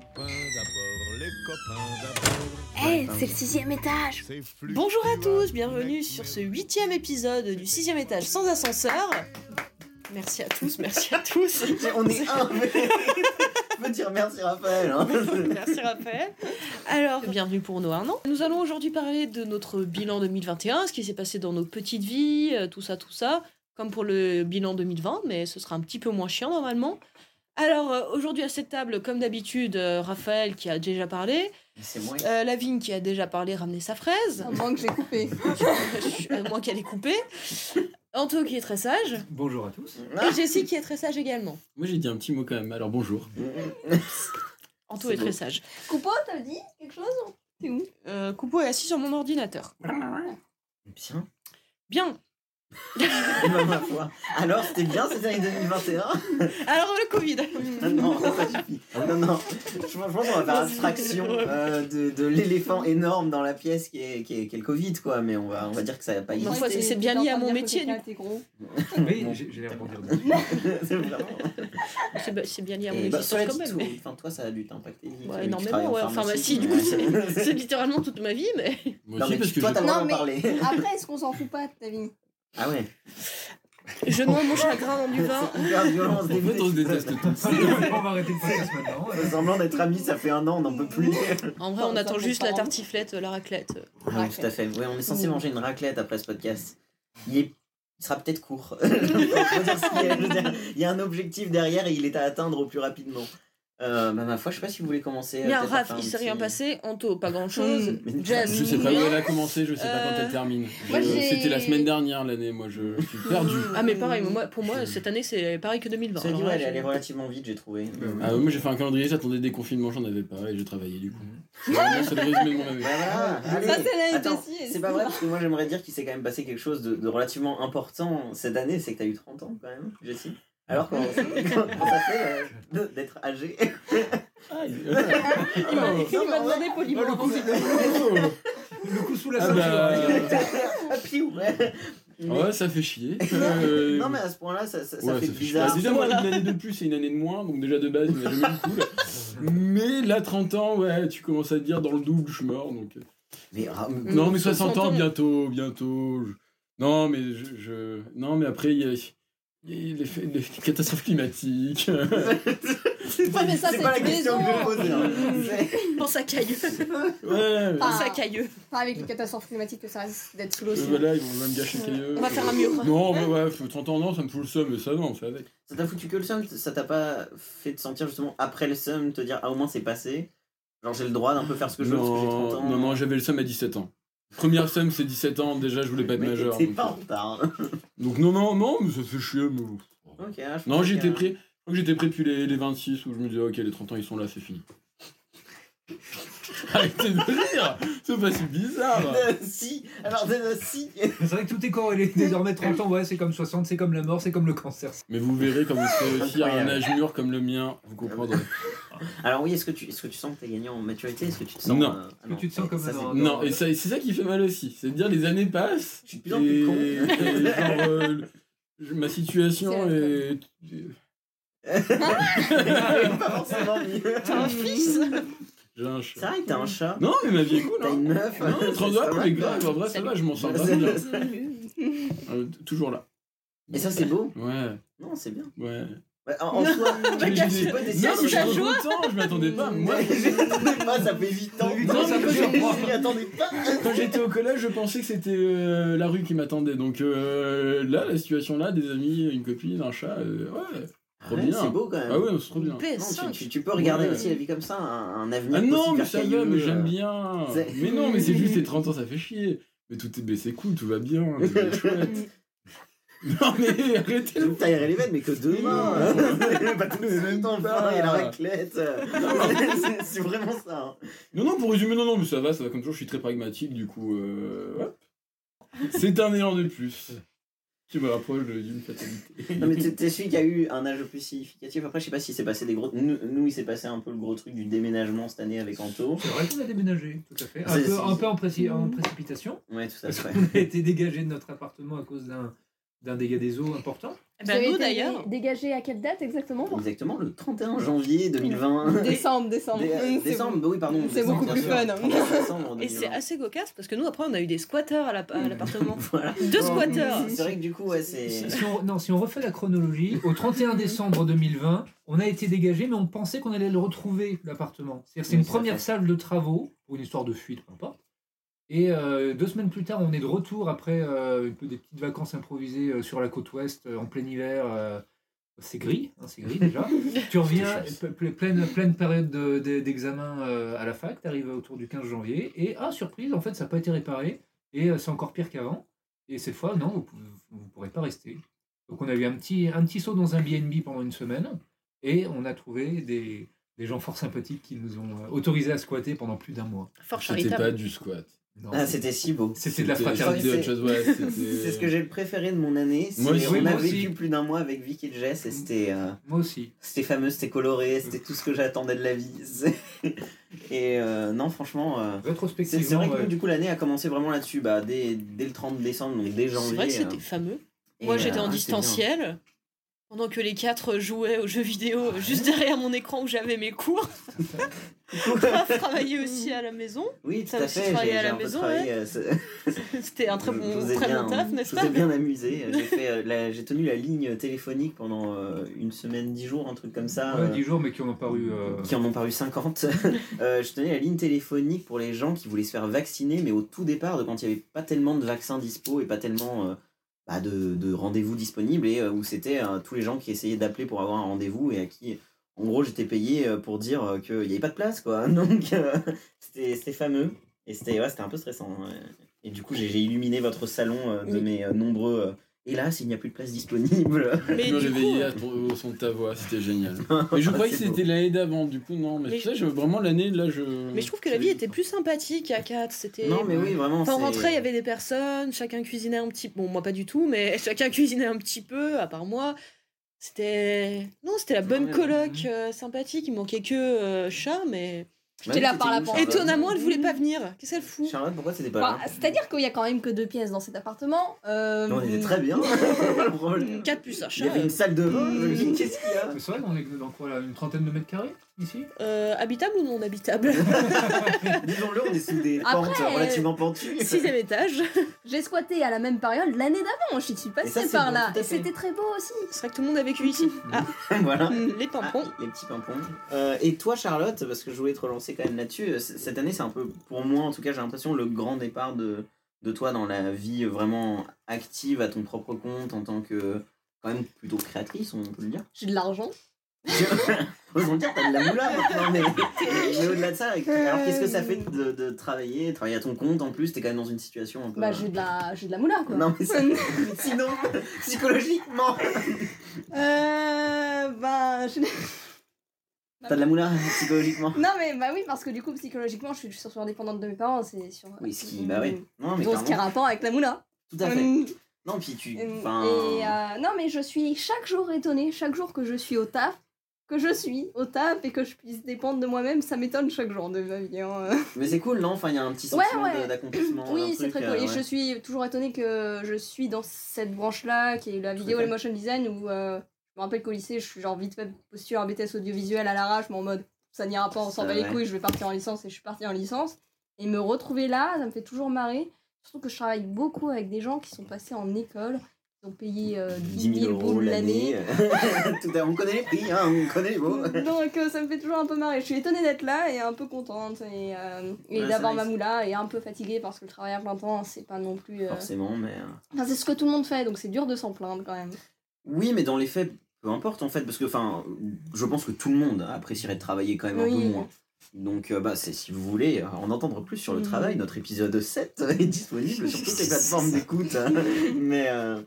d'abord, les copains d'abord. Eh, c'est le sixième étage Bonjour à tous, bienvenue sur ce huitième épisode du sixième étage sans ascenseur. Merci à tous, merci à tous. On est un. mais- Je peux dire merci Raphaël. hein. Merci Raphaël. Alors, bienvenue pour nous un an. Nous allons aujourd'hui parler de notre bilan 2021, ce qui s'est passé dans nos petites vies, euh, tout ça, tout ça, comme pour le bilan 2020, mais ce sera un petit peu moins chiant normalement. Alors, euh, aujourd'hui à cette table, comme d'habitude, euh, Raphaël qui a déjà parlé, C'est moi. euh, Lavigne qui a déjà parlé, ramené sa fraise, À moins que j'ai coupé. à moins qu'elle ait coupé, Anto qui est très sage, Bonjour à tous. et Jessie qui est très sage également. Moi j'ai dit un petit mot quand même, alors bonjour. Anto est très sage. Coupeau, t'as dit quelque chose? T'es où? Euh, Coupeau est assis sur mon ordinateur. Bien. Bien. Ma foi. Alors, c'était bien cette année 2021 Alors le Covid. Ah Non, ça suffit. Non, non. Je, je pense qu'on va faire abstraction euh, de, de l'éléphant énorme dans la pièce qui est, qui est, qui est le Covid, quoi. Mais on va, on va dire que ça n'a pas existé. foi, c'est- c'est bien lié à mon métier, T'es gros. Oui, j'ai l'air. C'est vraiment. C'est bien lié à mon Et bah, quand dit, même. mais- Enfin, toi, ça a dû t'impacter. Ouais, énormément, ouais. Enfin, bah, si, du coup, c'est littéralement toute ma vie, mais. Moi Non, aussi mais parce que toi, t'as le droit Non, d'en mais- parler. Après, est-ce qu'on s'en fout pas de ta vie Ah ouais. Je noie mon chagrin dans du vin. Hyper violent, En fait on se déteste tous. on va arrêter le podcast maintenant. On fait semblant d'être amis, ça fait un an, on n'en peut plus. En vrai, on attend juste la tartiflette, la raclette. Oui, tout à fait. Ouais, on est censé manger une raclette après ce podcast. Il, est... il sera peut-être court. Il y a un objectif derrière et il est à atteindre au plus rapidement. Euh, bah, ma foi, je sais pas si vous voulez commencer. euh, Bien, Raph, il s'est rien petit- passé. Anto, pas grand chose. Mm. Jess, Je sais pas où elle a commencé, je sais pas quand Euh, elle termine. C'était la semaine dernière l'année, moi je je suis perdu. Ah, mais pareil, moi, pour moi, cette année, c'est pareil que 2020. Cela dit, ouais, là, elle est allée je- relativement vite, j'ai trouvé. Ah, moi j'ai fait un calendrier, j'attendais des confinements, j'en avais pas et j'ai travaillé du coup. Vraiment, C'est mon année. Voilà. Ça, C'est pas vrai, parce que moi j'aimerais dire qu'il s'est quand même passé quelque chose de, de relativement important cette année, c'est que t'as eu 30 ans quand même, Jessie. Alors comment, comment ça fait euh, d'être âgé Aïe. Il m'a il m'a Non, mais demandé poliment. le, coup, le coup sous la Ah ceinture. bah. Ah, piou, ouais. Mais- Ouais, ça fait chier. Euh, Non mais à ce point-là, ça, ça, Ouais, fait ça fait chier. bizarre. Bah, déjà, moi, une année de plus et une année de moins, donc déjà de base, il n'y a jamais eu de cool. Mais là, 30 ans, ouais, tu commences à te dire dans le double, je suis mort. Donc... euh. Mais, ah, Non, mais 60 ans, ans. bientôt, bientôt. je- Non, mais je, je- Non, mais après, il y a, les, catastrophes climatiques. c'est Ouais, mais ça, c'est pas la question que je posais. hein. Pense à Cailleux. ouais, Ah. Pense à Cailleux. Pas avec les catastrophes climatiques que ça risque d'être sous l'eau. euh, voilà, ils vont même gâcher le cailleux. On va faire un mur. Non, mais ouais, 30 ans, non, ça me fout le seum, mais ça, non, on fait avec. Ça t'a foutu que le seum Ça t'a pas fait te sentir justement après le seum, te dire ah au moins c'est passé Genre j'ai le droit d'un peu faire ce que je veux parce que j'ai 30 ans Non, non, non, j'avais le seum à 17 ans. Première seum, c'est 17 ans, déjà, je voulais pas être majeur. Donc, pas euh, en retard. hein. donc non, non, non, mais ça fait chier. Mais... Ah, Non, j'étais prêt. J'étais depuis les, les 26 où je me disais, ok, les 30 ans ils sont là, c'est fini. Arrêtez de rire C'est pas si bizarre Euh, si, alors euh, si. C'est vrai que tout est corrélé. Désormais, 30 ans, ouais, c'est comme 60, c'est comme la mort, c'est comme le cancer. Mais vous verrez quand vous serez aussi à un âge mûr comme le mien, vous comprendrez. Alors oui, est-ce que tu, est-ce que tu sens que t'as gagné en maturité? Est-ce que tu te sens Non. euh, ah Que tu te sens comme ça, un- Non, Non, et ça- c'est ça qui fait mal aussi. C'est de dire les années passent. Je suis de plus en plus con. et- genre, euh, ma situation C'est est. pas forcément mieux. T'as un fils? J'ai un C'est chat. vrai que t'as un chat. Non, mais ma vie est cool. T'as Hein. une meuf. Non, c'est 32 pas ans, mal, mais grave, en vrai, ça va, je m'en sors C'est- bien. Euh, toujours là. Et ça c'est beau? Ouais, Non, c'est bien. ouais. Ouais, en, en soi, Mais j'ai j'ai- pas Non, décidé. mais je suis trop content, je m'attendais pas. Moi, je m'attendais pas, ça fait 8 ans. Non, ça mais fait je je m'y attendais pas. quand j'étais au collège, je pensais que c'était euh, la rue qui m'attendait. Donc euh, là, la situation là, des amis, une copine, un chat, euh, ouais. Ouais, bien. C'est beau quand même. Ah ouais, c'est trop bien. Non, PS5. tu, tu- tu peux regarder Ouais. aussi la vie comme ça, un, un avenir Ah non, mais ça va, mais j'aime bien. Mais non, mais c'est juste les 30 ans, ça fait chier. Mais tout est, mais c'est cool, tout va bien. c'est chouette. Non, mais arrêtez. Me taillerai les veines, mais que demain. Pas tout de suite, enfin, il y a la raclette C'est- vraiment ça hein. Non, non, pour résumer, non, non, mais ça va, ça va comme toujours, je suis très pragmatique, du coup, euh. C'est un élan de plus. Qui me rapproche de- d'une fatalité. Non mais t'es celui qui a eu un âge plus significatif? Après je sais pas si c'est passé des gros... Nous, nous, il s'est passé un peu le gros truc du déménagement cette année avec Anto C'est vrai qu'on a déménagé, tout à fait. Un peu, c'est- un peu en, en précipitation. Ouais tout à fait qu'on a été dégagé de notre appartement à cause d'un d'un dégât des eaux important. Vous avez nous d'ailleurs. Dégagé à quelle date exactement Exactement, le 31 janvier 2020. Décembre, décembre. Dé- c'est décembre, bon. bah oui, pardon. C'est beaucoup plus sûr. fun. 31 décembre Et c'est 2020. assez cocasse parce que nous après on a eu des squatteurs à l'app- à l'appartement. Voilà. Deux squatteurs. C'est vrai que du coup, ouais, c'est. Si, si on, non, si on refait la chronologie, au 31 décembre 2020, on a été dégagé, mais on pensait qu'on allait le retrouver, l'appartement. C'est-à-dire c'est Oui, une première fait. salle de travaux, pour une histoire de fuite, peu importe. Et euh, deux semaines plus tard, on est de retour après euh, des petites vacances improvisées euh, sur la côte ouest, euh, en plein hiver. euh, c'est gris, hein, c'est gris déjà. tu reviens, pleine, pleine période de- de- d'examen euh, à la fac, tu arrives autour du 15 janvier, et ah, surprise, en fait, ça n'a pas été réparé, et euh, c'est encore pire qu'avant. Et cette fois, non, vous ne pourrez pas rester. Donc on a eu un petit, un petit saut dans un BNB pendant une semaine, et on a trouvé des, des gens fort sympathiques qui nous ont autorisés à squatter pendant plus d'un mois. Fort charitable. pas du squat. Ah, c'était si beau. C'était de la fraternité. autre chose, ouais, C'est ce que j'ai préféré de mon année. c'est- Moi aussi, on moi a aussi. vécu plus d'un mois avec Vic et Jess et c'était euh, Moi aussi. c'était fameux, c'était coloré, c'était tout ce que j'attendais de la vie. C'est- Et euh, non, franchement, euh, c'est Rétrospectivement, c'est vrai que ouais. du coup, l'année a commencé vraiment là-dessus, bah, dès, dès le 30 décembre, donc dès C'est janvier. vrai que euh, c'était fameux. et, Moi euh, j'étais en ouais, c'est distanciel. Pendant que les quatre jouaient aux jeux vidéo juste derrière mon écran où j'avais mes cours. Raph travaillait aussi à la maison. Oui, tout T'as à aussi fait. J'ai travaillé à j'ai la maison, travaillé. euh, C'était un très bon, très bien- bon taf, n'est-ce Je pas vous ai bien amusé. J'ai fait, euh, la- j'ai tenu la ligne téléphonique pendant euh, une semaine, dix jours, un truc comme ça. Ouais, euh, 10 jours, mais qui en ont paru. euh, qui en ont paru 50. Euh, je tenais la ligne téléphonique pour les gens qui voulaient se faire vacciner, mais au tout départ, de quand il n'y avait pas tellement de vaccins dispo et pas tellement euh, bah, de, de rendez-vous disponibles, et euh, où c'était euh, tous les gens qui essayaient d'appeler pour avoir un rendez-vous et à qui, en gros, j'étais payé euh, pour dire qu'il n'y avait pas de place, quoi. Donc, euh, c'était fameux, et c'était ouais, un peu stressant. ouais. Et du coup, j'ai j'ai illuminé votre salon euh, de Oui. mes euh, nombreux. Hélas, il n'y a plus de place disponible. Mais Je me réveillais à- au son de ta voix, c'était génial. Mais je croyais que c'était l'année d'avant, du coup, non. Mais, Mais tu sais, je, vraiment, l'année, là, je. mais je trouve que la vie était plus sympathique à 4. C'était. Non, mais oui, vraiment. Enfin, on rentrait, il y avait des personnes, chacun cuisinait un petit peu. Bon, moi pas du tout, mais chacun cuisinait un petit peu, à part moi. C'était. Non, c'était la bonne Ouais. coloc euh, sympathique. Il manquait que euh, chat, mais. J'étais là par la porte. Étonnamment, elle voulait pas venir. Qu'est-ce qu'elle fout Charlotte, pourquoi c'était pas Bah, là C'est-à-dire qu'il y a quand même que deux pièces dans cet appartement. Euh, Non, on était très bien. Le problème. 4 plus un Il chat. y avait une salle de bain. Qu'est-ce qu'il y a C'est vrai qu'on est dans quoi là Une trentaine de mètres carrés? Ici Euh, habitable ou non habitable Disons-le, on est sous des Après, pentes relativement pentues. Sixième étage. J'ai squatté à la même période l'année d'avant. Je suis passée par là. Et c'était très beau aussi. C'est vrai que tout le monde a vécu ici. Ah, voilà. les pimpons. Ah, les petits pimpons. Euh, et toi, Charlotte, parce que je voulais te relancer quand même là-dessus, euh, cette année, c'est un peu, pour moi en tout cas, j'ai l'impression, le grand départ de, de toi dans la vie vraiment active à ton propre compte en tant que, quand même, plutôt créatrice, on peut le dire. J'ai de l'argent. Osons le dire, t'as de la moula maintenant, mais, mais au-delà de ça, alors qu'est-ce que ça fait de, de travailler, travailler à ton compte en plus, t'es quand même dans une situation un peu. Bah, j'ai de la, j'ai de la moula quoi. Non, mais ça- sinon, psychologiquement, Euh. Bah. je- t'as de la moula psychologiquement. Non, mais bah oui, parce que du coup, psychologiquement, je suis surtout indépendante de mes parents. C'est sur. Oui, ce qui, bah oui. Non, mais Donc, ce qui a rapport avec la moula. tout à fait. Hum, Non, puis tu. Enfin. Et euh, non, mais je suis chaque jour étonnée, chaque jour que je suis au taf, que je suis au taf et que je puisse dépendre de moi-même, ça m'étonne chaque jour de ma vie. hein. Mais c'est cool, non? Enfin, il y a un petit sentiment ouais. d'accomplissement. Oui, c'est très euh, cool. Et ouais. je suis toujours étonnée que je suis dans cette branche-là, qui est la vidéo et le motion design, où euh, je me rappelle qu'au lycée, je suis genre vite fait postuler un BTS audiovisuel à l'arrache, mais en mode ça n'ira pas, on s'en bat les couilles, je vais partir en licence et je suis partie en licence. Et me retrouver là, ça me fait toujours marrer. Surtout que je travaille beaucoup avec des gens qui sont passés en école, qui ont payé euh, 10 000 boules l'année. Tout à- on connaît les prix, hein, on connaît les mots. Donc euh, ça me fait toujours un peu marrer. Je suis étonnée d'être là et un peu contente et, euh, et Ouais, d'avoir ma moula et un peu fatiguée parce que le travail à plein temps c'est pas non plus. euh, Forcément, mais. euh, Enfin, c'est ce que tout le monde fait donc c'est dur de s'en plaindre quand même. Oui, mais dans les faits, peu importe en fait, parce que enfin, je pense que tout le monde apprécierait de travailler quand même un Oui. peu moins. Donc, euh, bah, c'est si vous voulez euh, en entendre plus sur le Mhm. travail, notre épisode 7 est disponible sur toutes les plateformes d'écoute. hein. mais, euh,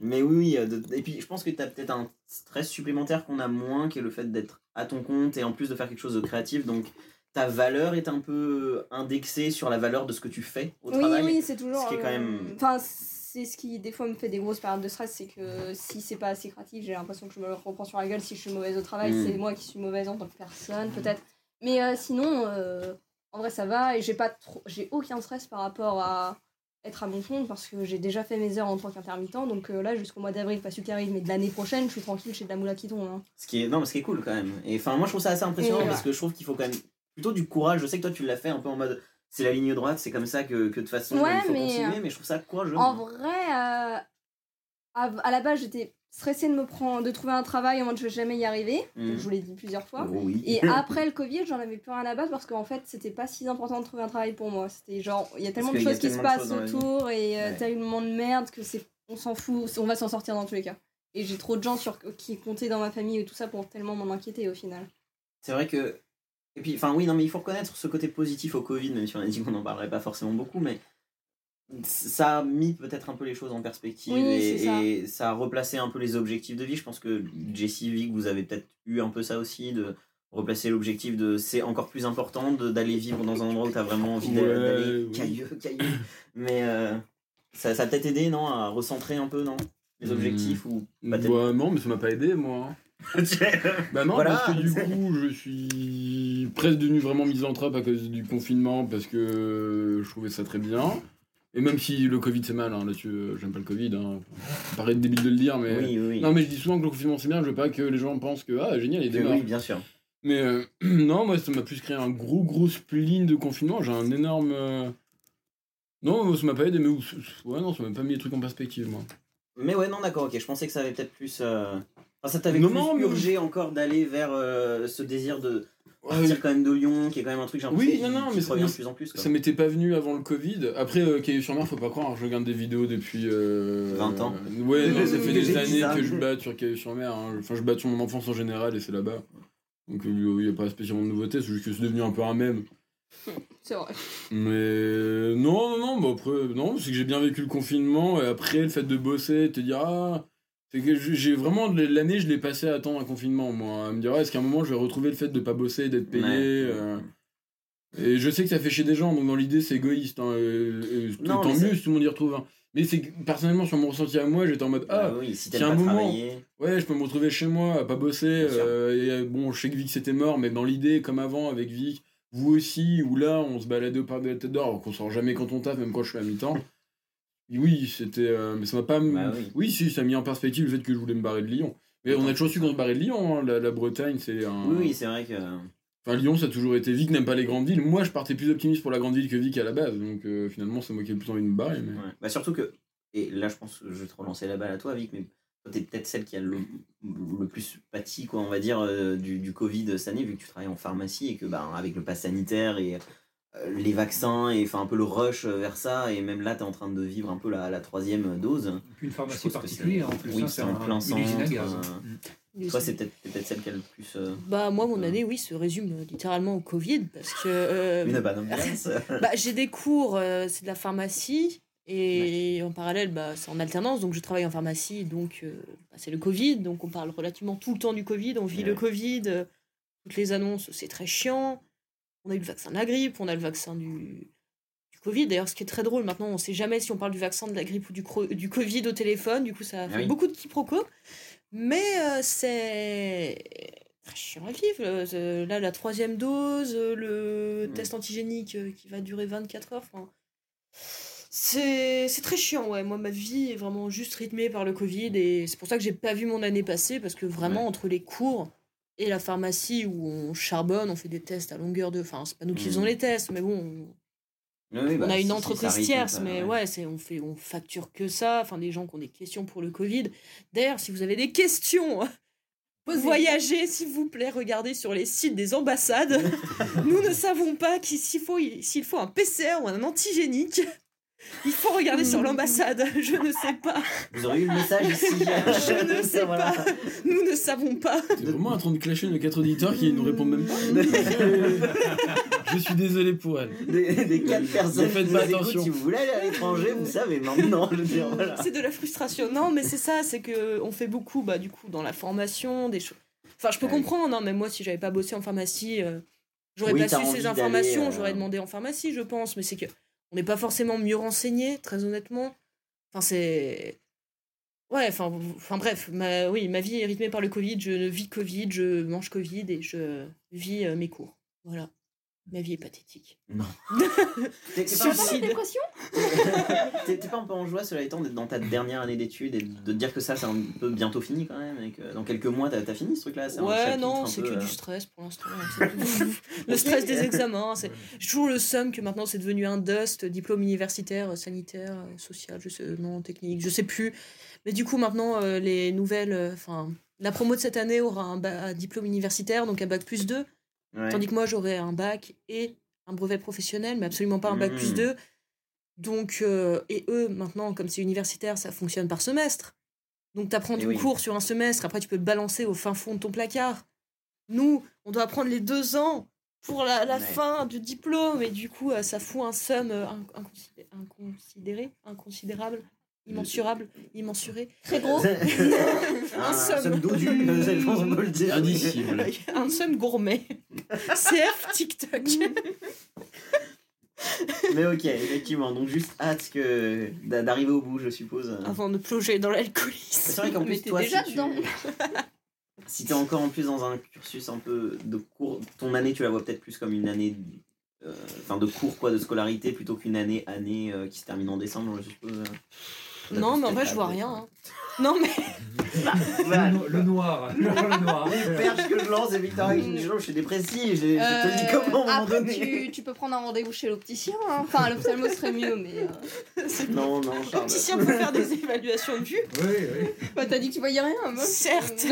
mais oui, oui. euh, et puis, je pense que tu as peut-être un stress supplémentaire qu'on a moins, qui est le fait d'être à ton compte et en plus de faire quelque chose de créatif. Donc, ta valeur est un peu indexée sur la valeur de ce que tu fais au oui, travail. oui, c'est toujours. ce qui est quand euh, même- Enfin, c'est ce qui des fois me fait des grosses périodes de stress, c'est que si c'est pas assez créatif, j'ai l'impression que je me le reprends sur la gueule. Si je suis mauvaise au travail, Mm. c'est moi qui suis mauvaise en tant que personne, peut-être. Mais euh, sinon, euh, en vrai, ça va et j'ai pas trop, j'ai aucun stress par rapport à être à mon compte parce que j'ai déjà fait mes heures en tant qu'intermittent. Donc euh, là, jusqu'au mois d'avril, pas celui qui arrive, mais de l'année prochaine, je suis tranquille chez de la moula qui tombe. hein. Ce qui est, non, mais ce qui est cool quand même. Et enfin, moi je trouve ça assez impressionnant parce que je trouve qu'il faut quand même plutôt du courage. Je sais que toi tu l'as fait un peu en mode c'est la ligne droite, c'est comme ça que, que de toute façon Ouais, il faut mais, continuer, euh, mais je trouve ça courageux. En vrai, euh, à, à la base, j'étais stressée de me prendre, de trouver un travail en mode je vais jamais y arriver. Mhm. Je vous l'ai dit plusieurs fois. Oh oui. Et après le Covid, j'en avais plus rien à battre parce qu'en fait, c'était pas si important de trouver un travail pour moi. C'était genre, il y a tellement de choses qui se passent autour et euh, Ouais. tellement de merde que c'est, on s'en fout, on va s'en sortir dans tous les cas. Et j'ai trop de gens sur, qui comptaient dans ma famille et tout ça pour tellement m'en inquiéter au final. C'est vrai que. Et puis, enfin, oui, non, mais il faut reconnaître ce côté positif au Covid, même si on a dit qu'on n'en parlerait pas forcément beaucoup, mais ça a mis peut-être un peu les choses en perspective Oui, et, ça. et ça a replacé un peu les objectifs de vie. Je pense que Jessie, Vic, vous avez peut-être eu un peu ça aussi, de replacer l'objectif de c'est encore plus important de- d'aller vivre dans un endroit où tu as vraiment envie Ouais, d'aller oui. cailleux, cailleux. Mais euh, ça, ça a peut-être aidé, non, à recentrer un peu, non Les Hmm. objectifs ou pas tellement? Bah non, mais ça m'a pas aidé, moi. Bah non, Voilà. parce que du coup, je suis presque devenu vraiment misanthrope à cause du confinement parce que je trouvais ça très bien. Et même si le Covid c'est mal, hein, là-dessus, euh, j'aime pas le Covid, hein. ça paraît débile de le dire, mais. Oui, oui, oui. Non, mais je dis souvent que le confinement c'est bien, je veux pas que les gens pensent que ah génial, il démarre. oui, bien sûr. Mais euh, non, moi ça m'a plus créé un gros gros spleen de confinement, j'ai un énorme. euh, Non, ça m'a pas aidé, mais ouais, non, ça m'a pas mis les trucs en perspective, moi. Mais ouais, non, d'accord, ok. Je pensais que ça avait peut-être plus. euh, Enfin, ça t'avait plus non, mais- urgé encore d'aller vers ce désir de Ouais, partir quand même de Lyon, qui est quand même un truc, j'ai Oui, non, qui- non, qui mais ça- revient mais de plus en plus. Quoi. Ça m'était pas venu avant le Covid. Après, euh, Caillou sur mer, faut pas croire, je regarde des vidéos depuis. euh, 20 ans. euh, ouais, non, ça fait des années ça. que je bats sur Caillou sur mer. hein. Enfin, je bats sur mon enfance en général et c'est là-bas. Donc, il n'y a pas spécialement de nouveauté, c'est juste que c'est devenu un peu un mème. C'est vrai. Mais non, non, non, bah après, non, c'est que j'ai bien vécu le confinement et après, le fait de bosser, te dire, ah. C'est que j'ai vraiment, l'année, je l'ai passé à attendre un confinement, moi. À me dire, ah, est-ce qu'à un moment, je vais retrouver le fait de pas bosser, d'être payé Ouais. euh, Et je sais que ça fait chier des gens, donc dans l'idée, c'est égoïste. Hein, Non, tant mieux si tout le monde y retrouve. hein. Mais c'est personnellement, sur mon ressenti à moi, j'étais en mode, Ah, ah, oui, si un moment- ouais, je peux me retrouver chez moi, à pas bosser. Euh, et bon, je sais que Vic c'était mort, mais dans l'idée, comme avant, avec Vic, vous aussi, ou là, on se baladait au parc de la tête d'or, qu'on sort jamais quand on taffe, même quand je suis à mi-temps. Oui, c'était. euh, mais ça m'a pas. Bah oui. si, ça a mis en perspective le fait que je voulais me barrer de Lyon. Mais on a toujours su qu'on se barrait de Lyon, hein, la, la Bretagne, c'est un. Oui, oui, c'est vrai que. Enfin, Lyon, ça a toujours été. Vic n'aime pas les grandes villes. Moi, je partais plus optimiste pour la grande ville que Vic à la base. Donc euh, finalement, c'est moi qui ai le plus envie de me barrer. Mais... Ouais. Bah, surtout que. Et là, je pense que je vais te relancer la balle à toi, Vic, mais toi, t'es peut-être celle qui a le, le plus pâti, quoi, on va dire, euh, du, du Covid cette année, vu que tu travailles en pharmacie et que, bah, avec le pass sanitaire et euh, les vaccins, et enfin un peu le rush vers ça, et même là, t'es en train de vivre un peu la, la troisième dose. Une pharmacie particulière en plus. oui, hein, c'est en un- plein centre, euh, Mm. Toi, c'est peut-être celle qui a le plus. euh, Bah moi mon Euh. année oui se résume euh, littéralement au Covid parce que euh, une bonne ambiance. bah, j'ai des cours euh, c'est de la pharmacie et en parallèle bah, c'est en alternance donc je travaille en pharmacie donc euh, bah, c'est le Covid donc on parle relativement tout le temps du Covid on vit Ouais. le Covid euh, toutes les annonces c'est très chiant on a eu le vaccin de la grippe on a le vaccin du du Covid d'ailleurs ce qui est très drôle maintenant on sait jamais si on parle du vaccin de la grippe ou du, cro- du Covid au téléphone du coup ça Ah fait oui. beaucoup de quiproquos mais euh, c'est très chiant à vivre. euh, Là, la troisième dose, euh, le Mm. test antigénique qui va durer 24 heures. enfin, C'est c'est très chiant, ouais. Moi, ma vie est vraiment juste rythmée par le Covid et c'est pour ça que j'ai pas vu mon année passer parce que vraiment, Ouais. entre les cours et la pharmacie où on charbonne, on fait des tests à longueur de. Enfin, c'est pas nous qui Mm. faisons les tests, mais bon, on- Oui, on bah, a une entreprise tierce, mais ouais, c'est on fait on facture que ça. Enfin, des gens qui ont des questions pour le Covid. D'ailleurs, si vous avez des questions, voyagez, s'il vous plaît, regardez sur les sites des ambassades. Nous ne savons pas s'il faut s'il faut un PCR ou un antigénique. Il faut regarder sur l'ambassade. Je ne sais pas. Vous aurez eu le message ici. Je ne sais Voilà. pas. Nous ne savons pas. T'es vraiment en train de clasher nos quatre auditeurs qui nous répondent même pas. Je suis désolé pour elle. Des, des quatre personnes Ne faites pas attention. si vous voulez aller à l'étranger, vous savez maintenant. Voilà. C'est de la frustration. Non, mais c'est ça, c'est que on fait beaucoup, bah, du coup, dans la formation, des choses. Enfin, je peux Ouais. comprendre, hein, mais moi, si j'avais pas bossé en pharmacie, euh, j'aurais Oui, pas su ces informations, euh, j'aurais demandé en pharmacie, je pense. Mais c'est que on n'est pas forcément mieux renseigné, très honnêtement. Enfin, c'est. Ouais, enfin, bref, ma, oui, ma vie est rythmée par le Covid, je vis Covid, je mange Covid et je vis euh, mes cours. Voilà. Ma vie est pathétique. Non. T'es pas, t'es pas un peu en joie, cela étant, d'être dans ta dernière année d'études et de te dire que ça, c'est un peu bientôt fini quand même, et que dans quelques mois, t'as t'as fini ce truc-là Ouais, non, c'est que euh, du stress pour l'instant. tout. le stress des examens. c'est- toujours le seum que maintenant c'est devenu un dust, diplôme universitaire, euh, sanitaire, euh, social, je sais, non, technique, je sais plus. Mais du coup, maintenant, euh, les nouvelles. euh, Enfin, la promo de cette année aura un, un diplôme universitaire, donc un bac plus 2. Ouais. Tandis que moi, j'aurais un bac et un brevet professionnel, mais absolument pas un bac plus Mhm. 2. Donc, euh, et eux, maintenant, comme c'est universitaire, ça fonctionne par semestre. Donc, tu apprends ton oui. cours sur un semestre, après, tu peux le balancer au fin fond de ton placard. Nous, on doit apprendre les deux ans pour la, la Ouais. fin du diplôme, et du coup, euh, ça fout un somme euh, in- inconsidé- inconsidéré, inconsidérable, immensurable, immensuré. Très gros. un somme. somme dodu, je pense qu'on peut le dire. Indicible. un somme gourmet. CF TikTok. Mais ok, effectivement, donc juste hâte que d'a- d'arriver au bout, je suppose. Avant de plonger dans l'alcoolisme. C'est vrai qu'en plus, toi, déjà si tu... dedans. si t'es encore en plus dans un cursus un peu de cours, ton année, tu la vois peut-être plus comme une année euh, enfin de cours quoi, de scolarité, plutôt qu'une année, année euh, qui se termine en décembre, je suppose. Non, mais en vrai, je vois rien. hein. Non, mais Voilà. Le, no- le noir. Le noir. Les perches que je lance, et Victor, je suis dépressif, je, te le dis Euh, comment à un moment Après, donné. tu, tu peux prendre un rendez-vous chez l'opticien. hein. Enfin, l'ophtalmo serait mieux, mais. euh, Non, non, l'opticien peut faire des évaluations de vue. Oui, oui. Bah, t'as dit que tu voyais rien, moi. Certes.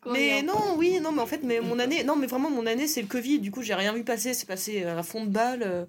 Comment Mais non, oui, non, mais en fait, mais mon année, non, mais vraiment, mon année, c'est le Covid. Du coup, j'ai rien vu passer. C'est passé à fond de balle. euh.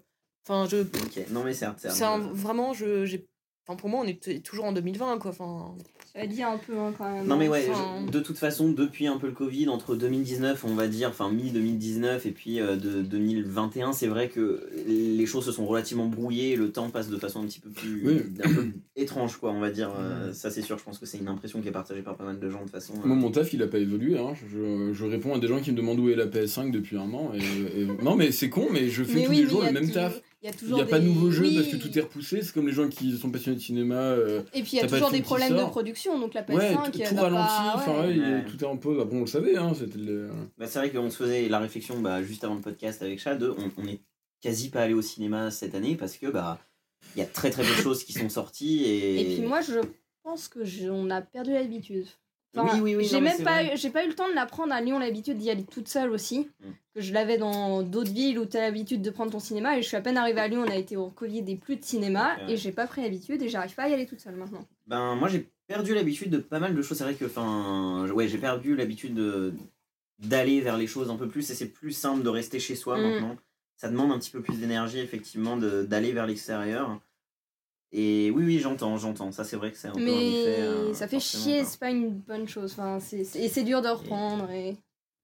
Enfin, je. Ok, non mais certes, certes. C'est un- vraiment, je, j'ai. Enfin, pour moi, on est toujours en 2020, quoi. Enfin, Ça va dire un peu, hein, quand même. Non mais ouais, Enfin- je- de toute façon, depuis un peu le Covid, entre 2019, on va dire, enfin mi-2019 et puis euh, de 2021, c'est vrai que les choses se sont relativement brouillées et le temps passe de façon un petit peu plus Oui. un peu étrange, quoi, on va dire. Euh, ça c'est sûr, je pense que c'est une impression qui est partagée par pas mal de gens de toute façon. euh. Moi, mon taf, il a pas évolué. Hein. Je, je réponds à des gens qui me demandent où est la PS5 depuis un an. Et, et- Non, mais c'est con, mais je fais Mais tous oui, les jours le même tout- taf. Il y a toujours n'y a pas de nouveaux jeux Oui. parce que tout est repoussé. C'est comme les gens qui sont passionnés de cinéma. euh, Et puis il y a pas toujours de des problèmes de production, donc la PS5 ouais, tout, tout pas- ralenti. Enfin, ouais. ouais, tout est un peu. Après, on le savait. Hein, c'était le- Bah, c'est vrai qu'on se faisait la réflexion bah, juste avant le podcast avec Chad, on, on est quasi pas allé au cinéma cette année parce que bah il y a très très peu de choses qui sont sorties et. Et puis moi, je pense que on a perdu l'habitude. Enfin, Oui, oui, oui, J'ai même pas, j'ai pas eu le temps de l'apprendre à Lyon l'habitude d'y aller toute seule aussi. Mm. Que je l'avais dans d'autres villes où tu as l'habitude de prendre ton cinéma. Et je suis à peine arrivée à Lyon, on a été au Covid et plus de cinéma. Ok. Et j'ai pas pris l'habitude et j'arrive pas à y aller toute seule maintenant. Ben, moi, j'ai perdu l'habitude de pas mal de choses. C'est vrai que, enfin, ouais, j'ai perdu l'habitude de- d'aller vers les choses un peu plus et c'est plus simple de rester chez soi Mm. maintenant. Ça demande un petit peu plus d'énergie, effectivement, de- d'aller vers l'extérieur. Et oui, oui, j'entends, j'entends. Ça, c'est vrai que c'est un peu un Mais effet. euh, ça fait chier, c'est pas une bonne chose. Enfin, c'est, et c'est dur de reprendre. Et...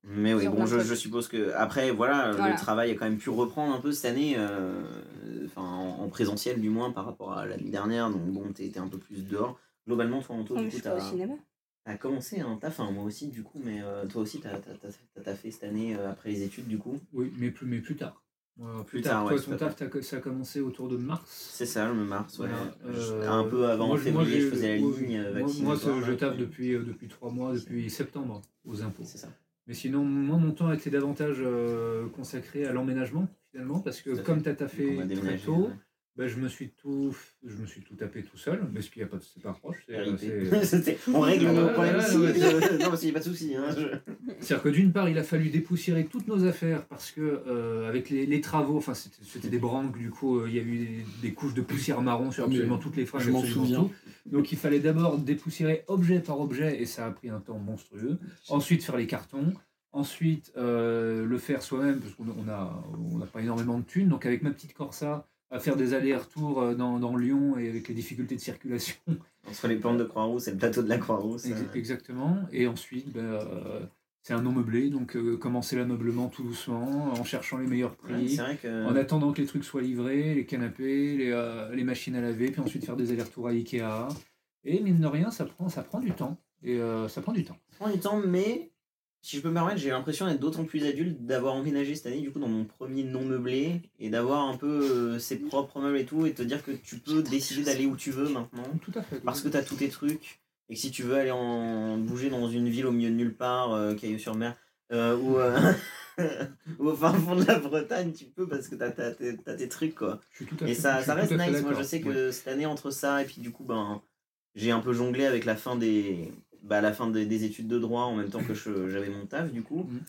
Mais oui, bon, je, suppose que après, voilà, Voilà. le travail a quand même pu reprendre un peu cette année, euh, enfin en, en présentiel du moins par rapport à l'année dernière. Donc bon, t'es t'es un peu plus dehors. Globalement, toi, Anto, Oh, du coup, t'as cinéma. t'as commencé un taf, enfin moi aussi du coup, mais euh, toi aussi, t'as t'as- t'as- t'as taffé cette année euh, après les études du coup. Oui, mais plus, mais plus tard. Moi, plus, Plus tard. tard, Toi, ouais, ton taf, ça a commencé autour de mars. C'est ça, le mars, ouais. Euh, un peu avant moi, février, j'ai- je faisais la moi, ligne euh, moi-. Moi, je taffe puis- depuis, euh, depuis trois mois, depuis septembre, aux impôts. C'est ça. Mais sinon, moi, mon temps a été davantage euh, consacré à l'emménagement, finalement, parce que comme tu as taffé très tôt, ouais. Bah, je, me suis tout, je me suis tout tapé tout seul, mais ce qui n'y a pas de c'est pas proche. On règle nos problèmes Non, parce qu'il n'y a pas de souci. Hein, je- C'est-à-dire que d'une part, il a fallu dépoussiérer toutes nos affaires parce que euh, avec les, les travaux, enfin c'était c'était des branques, du coup euh, il y a eu des, des couches de poussière marron sur mais absolument toutes les fringues. je m'en absolument souviens. tout. Donc il fallait d'abord dépoussiérer objet par objet et ça a pris un temps monstrueux. Ensuite faire les cartons. Ensuite euh, le faire soi-même parce qu'on on a on n'a pas énormément de thunes. Donc avec ma petite Corsa à faire des allers-retours euh, dans, dans Lyon et avec les difficultés de circulation. Entre les plantes de Croix-Rousse et le plateau de la Croix-Rousse. Euh, Exactement. Et ensuite, ben, euh, c'est un non meublé, donc euh, commencer l'ameublement tout doucement, en cherchant les meilleurs prix, que. en attendant que les trucs soient livrés, les canapés, les, euh, les machines à laver, puis ensuite faire des allers-retours à Ikea. Et mine de rien, ça prend, ça prend du temps. Et euh, ça prend du temps. Ça prend du temps, mais si je peux me permettre, j'ai l'impression d'être d'autant plus adulte d'avoir emménagé cette année, du coup, dans mon premier non meublé, et d'avoir un peu euh, ses propres meubles et tout, et te dire que tu peux décider d'aller où tu veux maintenant, Tout à fait. parce que tu as tous tes trucs, et que si tu veux aller en bouger dans une ville au milieu de nulle part, euh, Caillou-sur-Mer, euh, ou, euh, au fin fond de la Bretagne, tu peux parce que t'as t'as tes trucs quoi. Je suis tout à Et fait- ça, ça reste nice. Moi, je sais que Ouais. cette année, entre ça et puis du coup, ben, j'ai un peu jonglé avec la fin des, bah, la fin des, des études de droit en même temps que j'avais mon taf du coup. Mhm.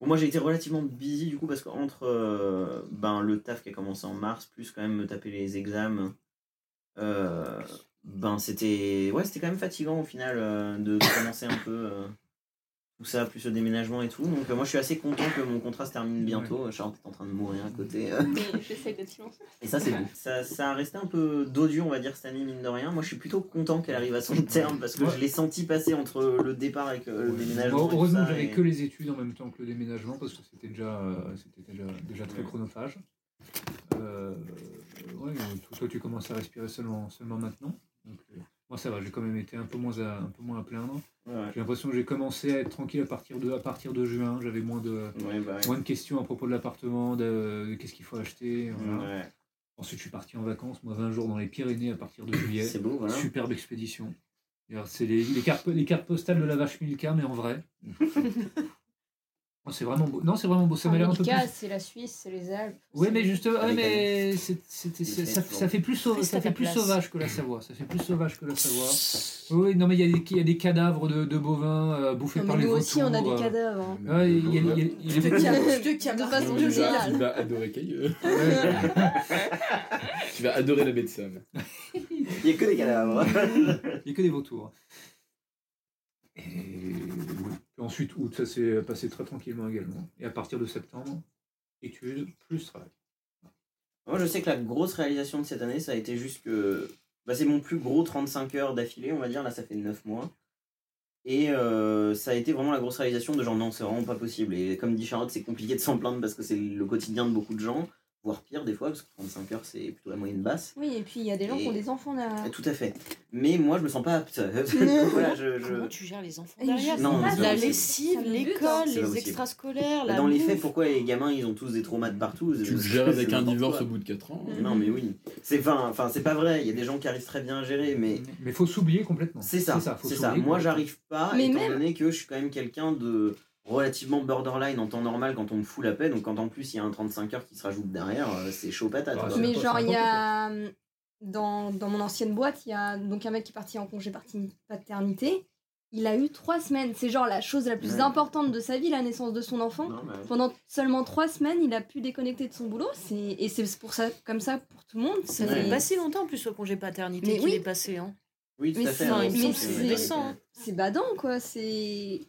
Bon, moi, j'ai été relativement busy du coup parce qu'entre euh, ben, le taf qui a commencé en mars, plus quand même me taper les examens, euh, ben, c'était ouais, c'était quand même fatigant au final euh, de, de commencer un peu euh, tout ça, plus le déménagement et tout. Donc, euh, moi, je suis assez content que mon contrat se termine bientôt. Charlotte est en train de mourir à côté. euh. Mais j'essaie d'être silencieuse. Et ça, c'est beau. Ça, ça a resté un peu dodu, on va dire, cette année, mine de rien. Moi, je suis plutôt content qu'elle arrive à son terme parce que Ouais. je l'ai senti passer entre le départ et que le Ouais. déménagement. Bon, et heureusement que j'avais et- que les études en même temps que le déménagement parce que c'était déjà, euh, c'était déjà, déjà très Ouais. chronophage. Euh, ouais, toi, toi, tu commences à respirer seulement, seulement maintenant. Donc, euh, moi, ça va, j'ai quand même été un peu moins à, un peu moins à plaindre. Ouais, ouais. J'ai l'impression que j'ai commencé à être tranquille à partir de, à partir de juin. J'avais moins de, Ouais, bah, moins de questions à propos de l'appartement, de, de qu'est-ce qu'il faut acheter. voilà. Ensuite, je suis parti en vacances, moi, 20 jours dans les Pyrénées à partir de juillet. C'est beau, voilà. Superbe expédition. C'est les, les, cartes, les cartes postales de la vache Milka, mais en vrai. Oh, c'est vraiment beau. Non, c'est vraiment beau. Ça m'a l'air un peu plus. Milka, c'est la Suisse, c'est les Alpes. Oui, mais ouais, c'est- fait ça, fait plus, ça fait sauvage que la Savoie. Ça fait plus sauvage que la Savoie. Oui, non, mais il y, a des- il y a des cadavres de, de bovins euh, bouffés Non, par mais les nous vautours. aussi, on a des cadavres. hein. ouais, il y a- y y des- tiens De façon Tu vas- générale. Tu vas adorer Cailleux. Tu vas adorer la baie de Somme. Il n'y a que des cadavres. Il n'y a que des vautours. Et. Puis ensuite, août, ça s'est passé très tranquillement également. Et à partir de septembre, études plus travail. Moi, je sais que la grosse réalisation de cette année, ça a été juste que. Bah, c'est mon plus gros 35 heures d'affilée, on va dire. Là, ça fait 9 mois. Et euh, ça a été vraiment la grosse réalisation de genre, non, c'est vraiment pas possible. Et comme dit Charlotte, c'est compliqué de s'en plaindre parce que c'est le quotidien de beaucoup de gens, voire pire des fois, parce que 35 heures, c'est plutôt la moyenne basse. Oui, et puis il y a des gens qui ont des enfants derrière. Tout à fait. Mais moi, je me sens pas apte. voilà, je, je- Comment tu gères les enfants derrière Non, La lessive, hein. l'école, pas les extrascolaires, Bah, la dans les faits, pourquoi les gamins, ils ont tous des traumas de partout? Tu le gères avec un divorce au bout de 4 ans. Non, mais oui. C'est enfin, enfin, c'est pas vrai. Il y a des gens qui arrivent très bien à gérer, mais Mais faut s'oublier complètement. c'est ça. C'est ça. Moi, j'arrive pas, étant donné que je suis quand même quelqu'un de relativement borderline en temps normal quand on me fout la paix. Donc, quand en plus il y a un 35 heures qui se rajoute derrière, euh, c'est chaud patate. Ah, Mais genre, il y a. hum, Dans, dans mon ancienne boîte, il y a donc un mec qui est parti en congé paternité. Il a eu trois semaines. C'est genre la chose la plus Ouais. importante de sa vie, la naissance de son enfant. Non, Pendant seulement trois semaines, il a pu déconnecter de son boulot. C'est et c'est pour ça, comme ça pour tout le monde. Ça Ouais. fait pas si longtemps en plus le congé paternité qu'il oui. est passé. Hein. oui, tout mais à fait. c'est- hein. C'est badant, quoi. C'est.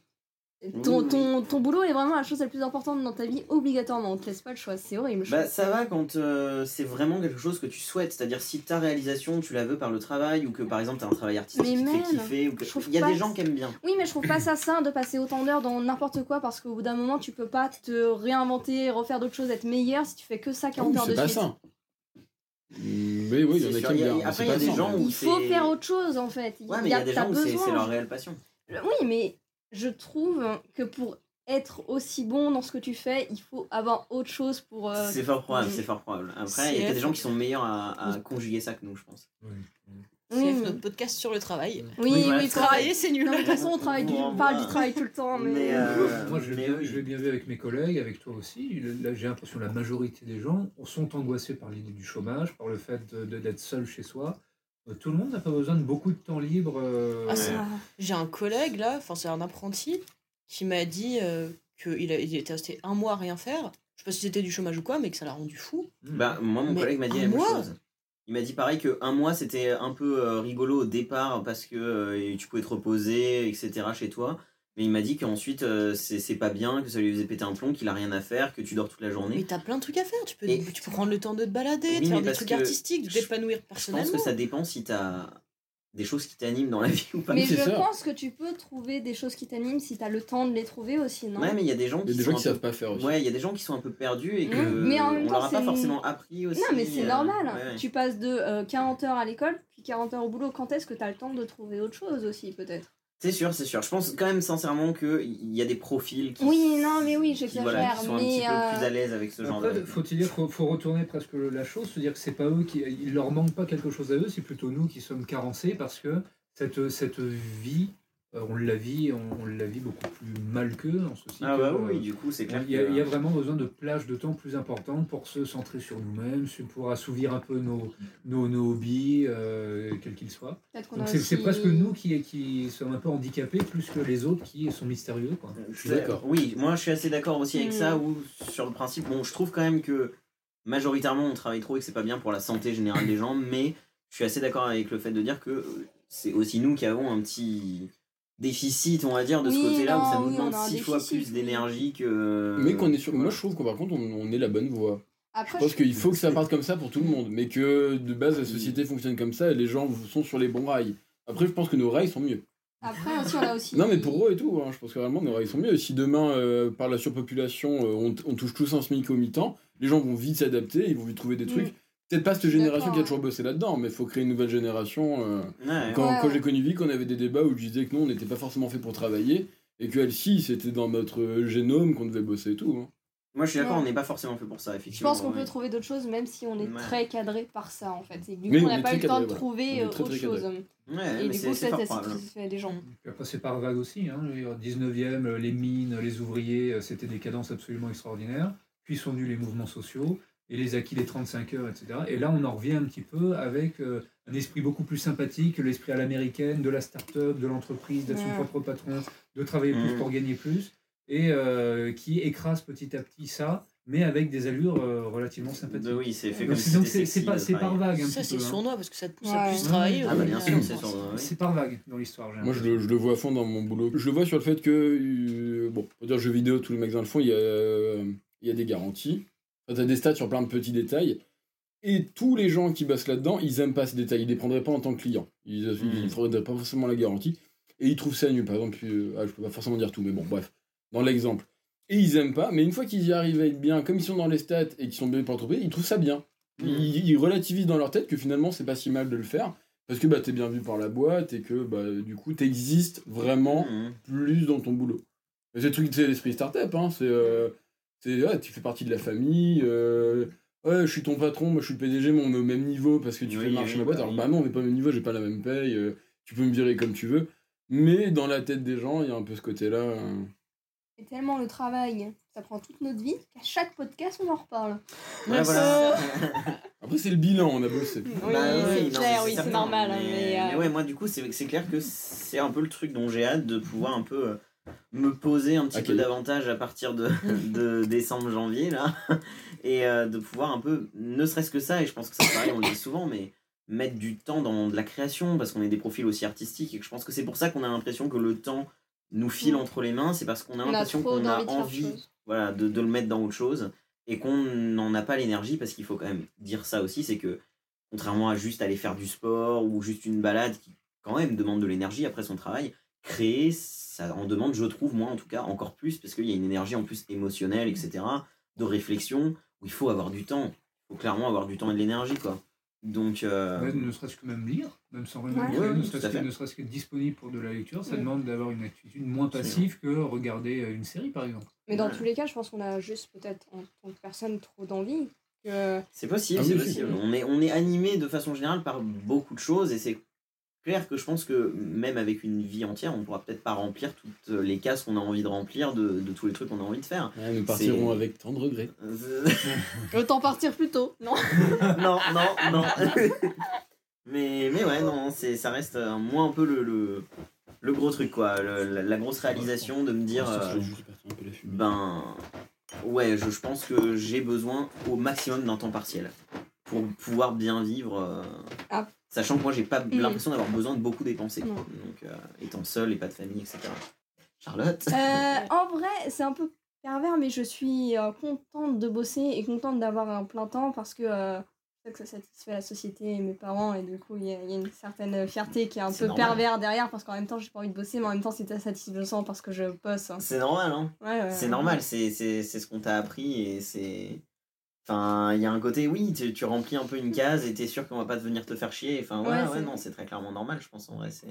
Ton, oui. ton, ton boulot est vraiment la chose la plus importante dans ta vie, obligatoirement. On te laisse pas le choix. C'est horrible. Bah, ça va quand euh, c'est vraiment quelque chose que tu souhaites. C'est-à-dire si ta réalisation, tu la veux par le travail ou que par exemple tu as un travail artistique Mais qui te fait kiffer. Ou que... Il y a des gens qui aiment bien. Oui, mais je trouve pas ça sain de passer autant d'heures dans n'importe quoi parce qu'au bout d'un moment, tu peux pas te réinventer, refaire d'autres choses, être meilleur si tu fais que ça 40 Oui, heures c'est de pas suite. ça. Mais oui, il y en a qui aiment bien. après, il y a pas des gens où Il faut faire autre chose en fait. Ouais, mais il y a des gens où c'est leur réelle passion. Oui, mais je trouve que pour être aussi bon dans ce que tu fais, il faut avoir autre chose pour. euh, C'est fort probable, c'est fort probable. Après, il y a des gens qui sont meilleurs à, à conjuguer ça que nous, je pense. C'est Oui. notre podcast sur le travail. Oui, Oui, voilà, oui, c'est Travailler, c'est nul. Non, de toute façon, on travaille du, on parle bah. du travail tout le temps, mais. Mais, euh, Moi, je l'ai bien vu avec mes collègues, avec toi aussi. Là, j'ai l'impression que la majorité des gens sont angoissés par l'idée du chômage, par le fait de- de- d'être seul chez soi. Euh, Tout le monde n'a pas besoin de beaucoup de temps libre. euh, Ah. J'ai un collègue là, enfin c'est un apprenti, qui m'a dit euh, qu'il a- il était resté un mois à rien faire. Je sais pas si c'était du chômage ou quoi, mais que ça l'a rendu fou. Bah, moi, mon Mais collègue m'a dit un la même mois chose. Il m'a dit pareil que un mois c'était un peu rigolo au départ parce que euh, tu pouvais te reposer, etc. chez toi. Mais il m'a dit qu'ensuite euh, c'est c'est pas bien, que ça lui faisait péter un plomb, qu'il a rien à faire, que tu dors toute la Mais journée. t'as plein de trucs à faire. Tu peux, Et- tu peux prendre le temps de te balader, Oui, de faire mais des parce trucs que artistiques, de je- t'épanouir Je pense que ça dépend si t'as des choses qui t'animent dans la vie ou pas. Mais c'est je ça. pense que tu peux trouver des choses qui t'animent si t'as le temps de les trouver aussi, non? Ouais, mais il y a des gens Il y qui a des sont gens un qui peu- savent pas faire aussi. Ouais, il y a des gens qui sont un peu perdus et que. Mais en même on temps, leur a pas c'est- forcément appris aussi. Non, mais c'est euh, normal. ouais, ouais. Tu passes de euh, 40 heures à l'école, puis 40 heures au boulot. Quand est-ce que tu as le temps de trouver autre chose aussi, peut-être? C'est sûr, c'est sûr. Je pense quand même sincèrement qu'il y a des profils qui, Oui, non, mais oui, qui, j'exagère. voilà, qui sont un petit peu euh, plus à l'aise avec ce genre Après, de. faut-il dire, faut, faut retourner presque la chose, se dire que c'est pas eux qui, il leur manque pas quelque chose à eux, c'est plutôt nous qui sommes carencés parce que cette, cette vie on la vit, on, on la vit beaucoup plus mal qu'eux en ceci. Ah que, bah euh, oui, du coup, c'est clair. il y, a, que- il y a vraiment besoin de plages de temps plus importantes pour se centrer sur nous-mêmes, pour assouvir un peu nos, nos, nos hobbies, euh, quels qu'ils soient. C'est aussi- presque nous qui, qui sommes un peu handicapés plus que les autres qui sont mystérieux. Quoi. Je suis d'accord. Oui, moi je suis assez d'accord aussi avec ça, où sur le principe, bon, je trouve quand même que majoritairement on travaille trop et que c'est pas bien pour la santé générale des gens, mais je suis assez d'accord avec le fait de dire que euh, c'est aussi nous qui avons un petit déficit, on va dire, de ce Oui, côté-là, où ça nous oui, demande six fois plus d'énergie que. Mais qu'on est sûr. Moi, je trouve qu'on par contre, on, on est la bonne voie. Après, Je pense qu'il faut que ça parte comme ça pour tout le monde, mais que de base la société fonctionne comme ça et les gens sont sur les bons rails. Après, je pense que nos rails sont mieux. Après aussi, on a aussi. Non, mais pour eux et tout, hein, je pense que vraiment nos rails sont mieux. Et si demain, euh, par la surpopulation, euh, on, on touche tous un SMIC au mi-temps, les gens vont vite s'adapter, ils vont vite trouver des trucs. Mm. Peut-être pas cette génération qui a toujours bossé là-dedans, mais il faut créer une nouvelle génération. euh, Ouais. Quand, Ouais, quand ouais. j'ai connu Vic, on avait des débats où je disais que non, on n'était pas forcément fait pour travailler, et que elle, si, c'était dans notre génome qu'on devait bosser et tout. hein. Moi je suis d'accord, Ouais. on n'est pas forcément fait pour ça, Je effectivement. pense qu'on ouais. peut trouver d'autres choses, même si on est Ouais. très cadré par ça, en fait. Et du coup, on on n'a pas eu le temps cadré, de trouver euh, très, autre très chose. Ouais, Et du coup, c'est satisfait les gens. Après, c'est par vague aussi. Hein. Je veux dire, 19e, euh, les mines, les ouvriers, euh, c'était des cadences absolument extraordinaires. Puis sont venus les mouvements sociaux et les acquis des 35 heures, etc. Et là, on en revient un petit peu avec euh, un esprit beaucoup plus sympathique, l'esprit à l'américaine, de la start-up, de l'entreprise, d'être son propre patron, de travailler plus Mhm. pour gagner plus, et euh, qui écrase petit à petit ça, mais avec des allures euh, relativement sympathiques. De- oui, c'est fait Donc comme si c'est pas, par vague un Ça, c'est hein. sournois parce que ça te pousse Ouais. à plus travailler. Ah bah oui, bien sûr, c'est. C'est par vague dans l'histoire. Moi, je le, je le vois à fond dans mon boulot. Je le vois sur le fait que, euh, bon, pour dire jeux vidéo, tous les magasins le font, il y a, euh, il y a des garanties. Tu as des stats sur plein de petits détails. Et tous les gens qui bossent là-dedans, ils aiment pas ces détails. Ils les prendraient pas en tant que clients. Ils ne Mhm. prendraient pas forcément la garantie. Et ils trouvent ça nul. Par exemple, euh, ah, je peux pas forcément dire tout, mais bon, bref. Dans l'exemple. Et ils aiment pas, mais une fois qu'ils y arrivent à être bien, comme ils sont dans les stats et qu'ils sont bien pour l'entreprise, ils trouvent ça bien. Mhm. Ils, ils relativisent dans leur tête que finalement, c'est pas si mal de le faire. Parce que bah, t'es bien vu par la boîte et que bah, du coup, t'existes vraiment Mhm. plus dans ton boulot. C'est le truc, c'est l'esprit startup, hein, c'est, euh, c'est, ouais, tu fais partie de la famille, euh, ouais, je suis ton patron, moi je suis le PDG, mais on est au même niveau parce que tu Oui, fais marcher oui, ma boîte. bah Alors oui. bah non, on n'est pas au même niveau, j'ai pas la même paye, euh, tu peux me virer comme tu veux. Mais dans la tête des gens, il y a un peu ce côté-là. euh. Et tellement le travail, ça prend toute notre vie, qu'à chaque podcast, on en reparle. Ouais, voilà. Après, c'est le bilan, on a bossé. Oui, Bah c'est non, clair, mais oui, c'est normal, hein, Mais, mais, euh, mais ouais, moi, du coup, c'est c'est clair que c'est un peu le truc dont j'ai hâte de pouvoir un peu euh, me poser un petit peu davantage à partir de, de décembre, janvier, là. Et euh, de pouvoir un peu, ne serait-ce que ça, et je pense que c'est pareil, on le dit souvent, mais mettre du temps dans de la création, parce qu'on est des profils aussi artistiques, et que je pense que c'est pour ça qu'on a l'impression que le temps nous file Mm. entre les mains, c'est parce qu'on a On a l'impression qu'on a de envie chose. voilà, de, de le mettre dans autre chose et qu'on n'en a pas l'énergie parce qu'il faut quand même dire ça aussi, c'est que contrairement à juste aller faire du sport ou juste une balade qui quand même demande de l'énergie après son travail, créer, ça en demande, je trouve, moi en tout cas, encore plus parce qu'il y a une énergie en plus émotionnelle, etc., de réflexion où il faut avoir du temps. Il faut clairement avoir du temps et de l'énergie, quoi. Donc, euh, Ouais, ne serait-ce que même lire, même sans rien Ouais. ne serait-ce que, que disponible pour de la lecture, ça demande d'avoir une attitude moins passive que regarder euh, une série par exemple. Mais dans Ouais. tous les cas, je pense qu'on a juste peut-être en tant que personne trop d'envie. Que... C'est possible, Ah possible. si. On est, on est animé de façon générale par beaucoup de choses et c'est clair que je pense que même avec une vie entière, on pourra peut-être pas remplir toutes les cases qu'on a envie de remplir de, de tous les trucs qu'on a envie de faire. Ouais, nous partirons avec tant de regrets. Autant partir plus tôt, non? Non, non, non. mais, mais ouais, non, c'est, ça reste euh, moi un peu le, le, le gros truc, quoi. Le- la, la grosse réalisation de me dire. Euh, ben ouais je, je pense que j'ai besoin au maximum d'un temps partiel pour pouvoir bien vivre euh, Ah. Sachant que moi j'ai pas Mm. l'impression d'avoir besoin de beaucoup dépenser Non. donc euh, étant seul et pas de famille etc Charlotte Euh, en vrai, c'est un peu pervers, mais je suis euh, contente de bosser et contente d'avoir un plein temps parce que ça satisfait la société et mes parents, et du coup, il y, a il y a une certaine fierté qui est un peu normal. pervers derrière parce qu'en même temps, j'ai pas envie de bosser, mais en même temps, c'est satisfaisant parce que je bosse. hein. c'est normal hein Ouais, ouais, c'est ouais. normal c'est c'est c'est ce qu'on t'a appris et c'est enfin il y a un côté oui tu, tu remplis un peu une case et t'es sûr qu'on va pas venir te faire chier enfin ouais, Ouais, non c'est très clairement normal je pense en vrai c'est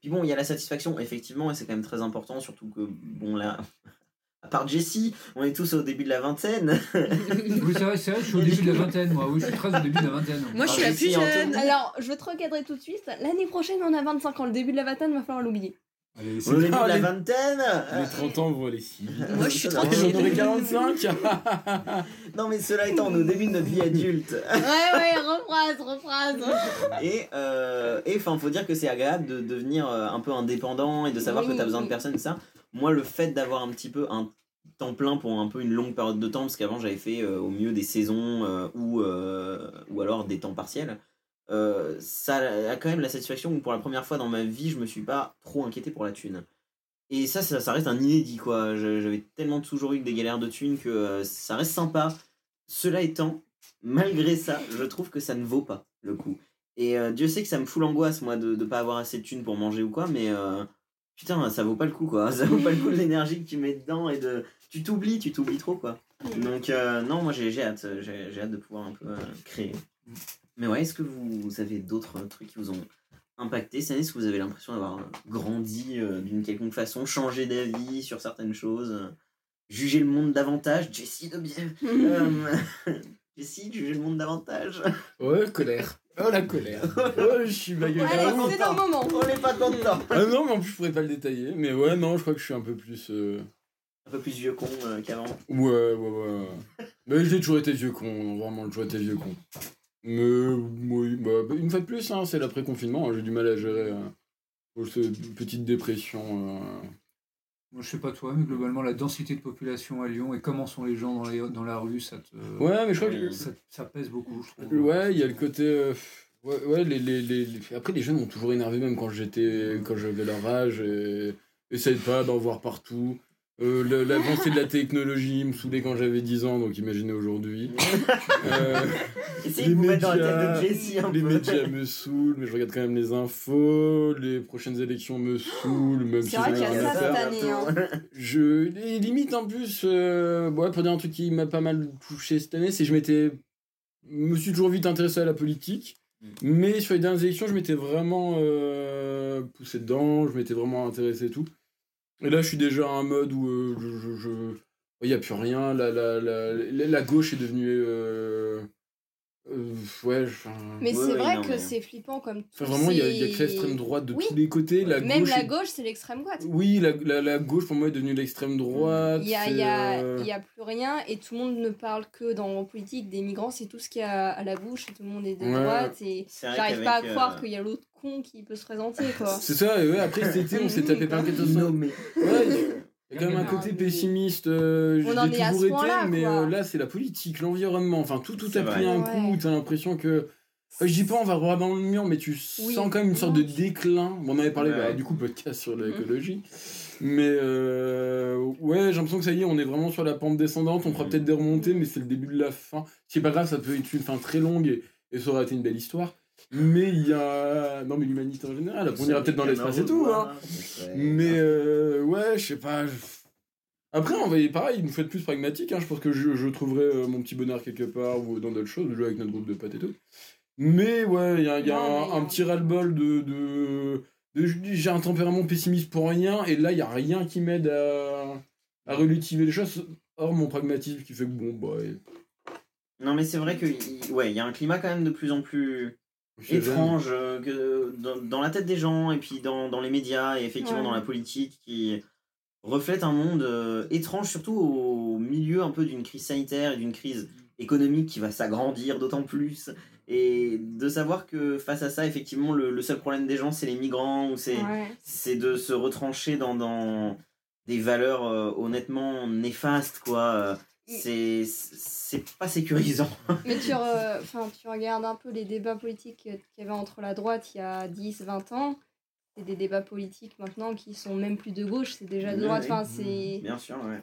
puis bon il y a la satisfaction effectivement et c'est quand même très important surtout que bon là à part Jessie on est tous au début de la vingtaine Oui, c'est vrai, c'est vrai, je suis au début de la vingtaine, moi. Oui, je suis très au début de la vingtaine. Moi, je suis la plus jeune. Alors, je vais te recadrer tout de suite. L'année prochaine, on a 25 ans. Le début de la vingtaine, va falloir l'oublier. Allez, On c'est est au début de Ah, la les- vingtaine Les 30 ans vont aller si vite. Moi, je suis Et tranquille. J'en aurai 45 Non, mais cela étant, on est au début de notre vie adulte. Ouais, ouais, rephrase, rephrase. Et euh, et, enfin, faut dire que c'est agréable de devenir euh, un peu indépendant et de savoir que Oui, tu as besoin de oui. personne, ça. Moi, le fait d'avoir un petit peu un temps plein pour un peu une longue période de temps, parce qu'avant j'avais fait euh, au mieux des saisons euh, ou, euh, ou alors des temps partiels, euh, ça a quand même la satisfaction où pour la première fois dans ma vie, je me suis pas trop inquiété pour la thune. Et ça, ça, ça reste un inédit, quoi. J'avais tellement toujours eu des galères de thunes que euh, ça reste sympa. Cela étant, malgré ça, je trouve que ça ne vaut pas le coup. Et euh, Dieu sait que ça me fout l'angoisse, moi, de ne pas avoir assez de thunes pour manger ou quoi, mais putain, ça vaut pas le coup, quoi. Ça vaut pas le coup de l'énergie que tu mets dedans et de. Tu t'oublies, tu t'oublies trop, quoi. Donc, non, moi, j'ai hâte. J'ai j'ai hâte de pouvoir un peu créer. Mais ouais, est-ce que vous avez d'autres trucs qui vous ont impacté cette année? Est-ce que vous avez l'impression d'avoir euh, grandi euh, d'une quelconque façon, changé d'avis sur certaines choses, euh, jugé le monde davantage? Jessie de bien. Euh, Jessie, juger le monde davantage? Ouais, colère. Oh la colère. Oh, je suis baguette. Allez, c'est un moment. On n'est pas content. Ah non, mais en plus, je pourrais pas le détailler. Mais ouais, non, je crois que je suis un peu plus. euh, Un peu plus vieux con euh, qu'avant. Ouais, ouais, ouais. Mais j'ai toujours été vieux con, vraiment, j'ai toujours été vieux con. Mais oui, bah, bah, une fois de plus, hein, c'est l'après-confinement, hein, j'ai du mal à gérer euh, cette petite dépression. euh. Moi, je sais pas toi, mais globalement, la densité de population à Lyon et comment sont les gens dans, les, dans la rue, ça te. Ouais, mais je crois que. Ça, ça pèse beaucoup, je trouve. Ouais, il y a le côté. euh, Ouais, les, les, les- Après, les jeunes m'ont toujours énervé, même quand j'étais quand j'avais leur âge. Et... Essaye pas d'en voir partout. Euh, L'avancée de la technologie me saoulait quand j'avais 10 ans, donc imaginez aujourd'hui. Euh, Essayez de vous mettre dans la tête de Jessie un les peu. médias me saoulent, mais je regarde quand même les infos. Les prochaines élections me saoulent, même si C'est vrai j'ai qu'il y a rien à ça faire. cette année. Hein. Je et limite en plus, euh, ouais, pour dire un truc qui m'a pas mal touché cette année, c'est que je m'étais, me suis toujours vite intéressé à la politique, Mm. mais sur les dernières élections, je m'étais vraiment euh, poussé dedans, je m'étais vraiment intéressé et tout. Et là, je suis déjà à un mode où euh, il y a plus rien, la, la, la, la, la gauche est devenue, euh, euh, ouais, enfin, Mais Ouais, c'est vrai non, que mais- c'est flippant comme tout. enfin, vraiment, il y a, y a que l'extrême droite de Oui. tous les côtés, la Même gauche. la est- gauche, c'est l'extrême droite. Oui, la, la, la gauche pour moi est devenue l'extrême droite. Il y a, c'est, il y, a, euh, y a plus rien et tout le monde ne parle que dans la politique des migrants, c'est tout ce qu'il y a à la bouche et tout le monde est de Ouais. droite et j'arrive pas à croire euh, qu'il y a l'autre con qui peut se présenter quoi. C'est ça, et ouais, après cet été, on s'est tapé plein de catastrophes. nommé. Ouais, il y a quand même un côté pessimiste, euh, On en j'ai est à toujours ce été, mais euh, là c'est la politique, l'environnement, enfin tout, tout a pris vrai. un Ouais. coup, t'as l'impression que... Euh, Je dis pas on va droit dans le mur, mais tu Oui. sens quand même une sorte de déclin. Bon, on avait parlé Ouais. bah, du coup podcast sur l'écologie. Mais euh, ouais, j'ai l'impression que ça y est, on est vraiment sur la pente descendante. On fera Mhm. peut-être des remontées, mais c'est le début de la fin. C'est pas grave, ça peut être une fin très longue et, et ça aurait été une belle histoire. Mais il y a. Non, mais l'humanité en général, après, on ira peut-être dans l'espace et tout. Hein. Mais euh, ouais, je sais pas. Après, on va y pareil, il nous faut être plus pragmatique. Hein. Je pense que je, je trouverai euh, mon petit bonheur quelque part ou dans d'autres choses, jouer avec notre groupe de potes et tout. Mais ouais, il y a, il y a Non, mais un, petit ras-le-bol de. de, de- j'ai un tempérament pessimiste pour rien, et là, il y a rien qui m'aide à, à relativer les choses, hors mon pragmatisme qui fait que bon, bah. Non, mais c'est vrai que ouais, il y a un climat quand même de plus en plus. Étrange euh, que dans, dans la tête des gens et puis dans, dans les médias et effectivement Ouais. dans la politique qui reflète un monde euh, étrange, surtout au milieu un peu d'une crise sanitaire et d'une crise économique qui va s'agrandir d'autant plus. Et de savoir que face à ça, effectivement, le, le seul problème des gens, c'est les migrants ou c'est Ouais. c'est de se retrancher dans, dans des valeurs euh, honnêtement néfastes, quoi. C'est c'est pas sécurisant. Mais tu, re- enfin, tu regardes un peu les débats politiques qu'il y avait entre la droite il y a 10-20 ans. C'est des débats politiques maintenant qui sont même plus de gauche, c'est déjà de droite. ouais. Enfin, c'est. Bien sûr, ouais.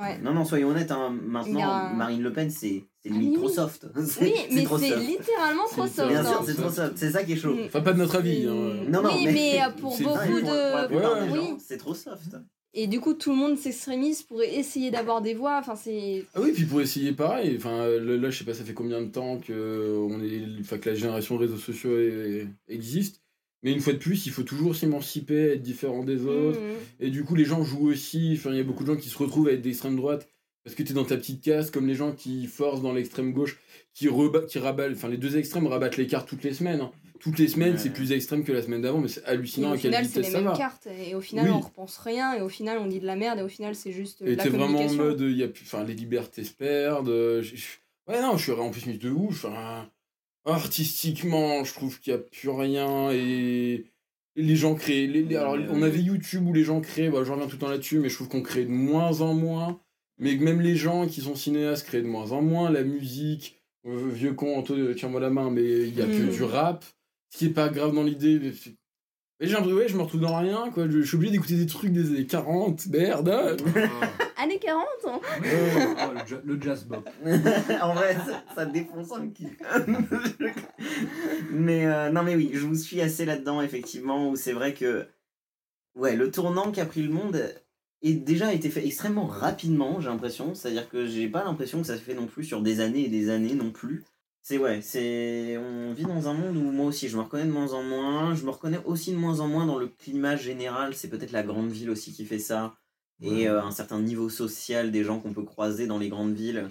Ouais. Non, non, soyons honnêtes, hein, maintenant, a- Marine Le Pen, c'est c'est Ah, limite oui, trop oui. soft. Oui, mais c'est littéralement trop soft. Bien hein. sûr, c'est trop soft. C'est ça qui est chaud. Enfin, pas de notre avis. Hein. Non, non, oui, mais- mais, pour beaucoup Ah, pour- la de. Ouais, gens, c'est trop soft. Et du coup, tout le monde s'extrémise pour essayer d'avoir des voix. Enfin, c'est. Ah oui, puis pour essayer pareil, enfin là, je sais pas ça fait combien de temps que on est enfin que la génération réseaux sociaux est- existe, mais une fois de plus, il faut toujours s'émanciper, être différent des autres. Mhm. Et du coup, les gens jouent aussi, enfin il y a beaucoup de gens qui se retrouvent à être d'extrême droite parce que tu es dans ta petite case comme les gens qui forcent dans l'extrême gauche qui qui rabattent enfin les deux extrêmes rabattent les cartes toutes les semaines. hein. Toutes les semaines, Ouais. c'est plus extrême que la semaine d'avant, mais c'est Et hallucinant au à quelle final, c'est vitesse les ça mêmes va. cartes. Et au final, Oui. on repense rien. Et au final, on dit de la merde. Et au final, c'est juste Et t'es vraiment en mode, il y a plus, enfin, les libertés se perdent. euh, je- je- Ouais, non, je suis en plus mis de ouf. artistiquement, je trouve qu'il n'y a plus rien. Et et les gens créent. les- les- alors, on avait YouTube où les gens créent, bah, je reviens tout le temps là-dessus, mais je trouve qu'on crée de moins en moins. Mais que même les gens qui sont cinéastes créent de moins en moins. La musique, euh, vieux con, Anto, tiens-moi la main, mais il n'y a que Mm. du rap. Ce qui est pas grave dans l'idée. mais mais j'ai l'impression, ouais, je me retrouve dans rien, quoi. Je, je suis obligé d'écouter des trucs des années 40, merde. hein. Années 40 hein. Oh, le, ja- le jazz bop. en vrai, ça, ça défonce un kiff. mais euh, non, mais oui, je vous suis assez là-dedans, effectivement, où c'est vrai que. Ouais, le tournant qu'a pris le monde est déjà été fait extrêmement rapidement, j'ai l'impression. C'est-à-dire que j'ai pas l'impression que ça se fait non plus sur des années et des années non plus. C'est ouais, c'est. On vit dans un monde où moi aussi je me reconnais de moins en moins. Je me reconnais aussi de moins en moins dans le climat général. C'est peut-être la grande ville aussi qui fait ça. Et euh, un certain niveau social des gens qu'on peut croiser dans les grandes villes,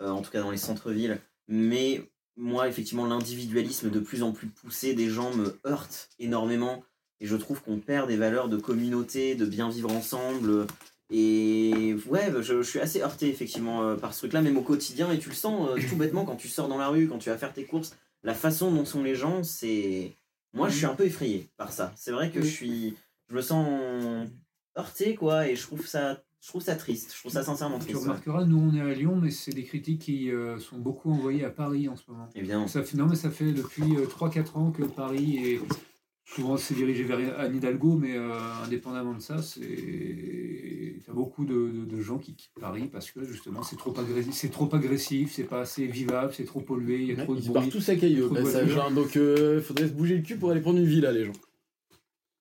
euh, en tout cas dans les centres-villes. Mais moi, effectivement, l'individualisme de plus en plus poussé des gens me heurte énormément. Et je trouve qu'on perd des valeurs de communauté, de bien vivre ensemble. Et ouais, je, je suis assez heurté effectivement euh, par ce truc-là, même au quotidien. Et tu le sens euh, tout bêtement quand tu sors dans la rue, quand tu vas faire tes courses. La façon dont sont les gens, c'est. Moi, je suis un peu effrayé par ça. C'est vrai que je suis. Je me sens heurté, quoi, et je trouve ça. Je trouve ça triste. Je trouve ça sincèrement Tu triste. remarqueras, nous on est à Lyon, mais c'est des critiques qui euh, sont beaucoup envoyées à Paris en ce moment. Évidemment. Ça fait, non, mais ça fait depuis euh, 3-4 ans que Paris est. Souvent c'est dirigé vers Anne Hidalgo, mais euh, indépendamment de ça, c'est. Beaucoup de, de- de gens qui quittent Paris parce que justement c'est trop agressif, c'est trop agressif, c'est pas assez vivable, c'est trop pollué, il y a trop de Ils partent bruit. tous à Trop de passage, voitures. hein, donc euh, faudrait se bouger le cul pour aller prendre une villa, les gens.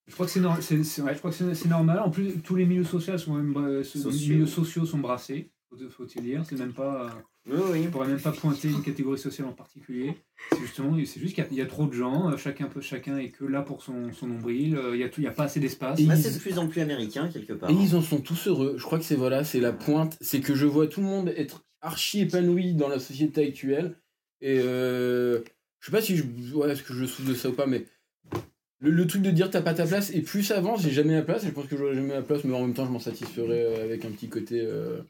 Je crois que c'est nor- c'est- c'est- ouais, je crois que c'est- c'est normal. En plus, tous les milieux sociaux sont même bra- ce- Sociaux. milieux sociaux sont brassés. Faut- Faut-il dire C'est même pas. Oui, oui. Je pourrais même pas pointer une catégorie sociale en particulier. C'est justement, c'est juste qu'il y a- il y, a trop de gens. euh, Chacun peut, chacun est que là pour son, son nombril. euh, Il y a tout, il y a pas assez d'espace. Et Bah, ils- c'est de plus en plus américain, quelque part. Et ils en sont tous heureux. Je crois que c'est voilà, c'est la pointe. C'est que je vois tout le monde être archi épanoui dans la société actuelle. Et euh, je sais pas si je, ouais, est-ce que je souffre de ça ou pas, mais le, le truc de dire t'as pas ta place, et plus ça avance, j'ai jamais ma place, et je pense que j'aurai jamais ma place, mais en même temps, je m'en satisferai euh, avec un petit côté. Euh,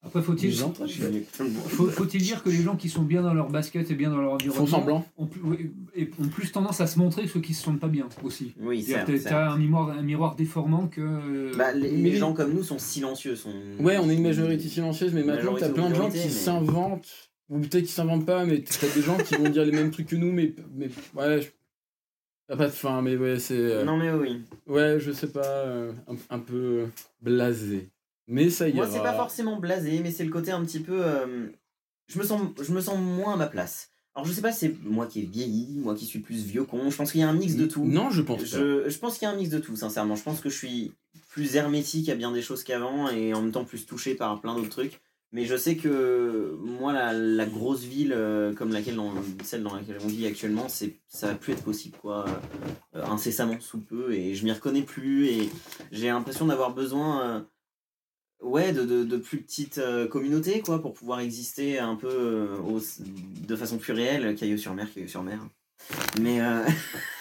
Après, faut-il faut, dire que les gens qui sont bien dans leur basket et bien dans leur environnement font semblant. ont plus, oui, et ont plus tendance à se montrer que ceux qui se sentent pas bien aussi. Oui, certes. T'as un miroir, un miroir déformant que. euh, Bah, les, Mais les les- gens comme nous sont silencieux. Sont... Ouais, on est une majorité silencieuse, mais maintenant t'as plein de gens qui mais- s'inventent, ou peut-être qui s'inventent pas, mais t'as des gens qui vont dire les mêmes trucs que nous, mais, mais ouais, je- t'as pas de fin, mais ouais, c'est. euh, Non, mais oui. Ouais, je sais pas, euh, un, un peu blasé. Mais ça ira. Moi, c'est pas forcément blasé, mais c'est le côté un petit peu. euh, je, me sens, je me sens moins à ma place. Alors, je sais pas, c'est moi qui ai vieilli, moi qui suis plus vieux con. Je pense qu'il y a un mix de tout. Non, je pense pas. Je, je pense qu'il y a un mix de tout, sincèrement. Je pense que je suis plus hermétique à bien des choses qu'avant et en même temps plus touché par plein d'autres trucs. Mais je sais que moi, la, la grosse ville euh, comme laquelle on- celle dans laquelle on vit actuellement, c'est, ça va plus être possible, quoi. euh, incessamment sous peu. Et je m'y reconnais plus. Et j'ai l'impression d'avoir besoin. Euh, ouais, de, de, de plus petites euh, communautés, quoi, pour pouvoir exister un peu euh, de façon plus réelle. Caillou sur mer, caillou sur mer. Mais.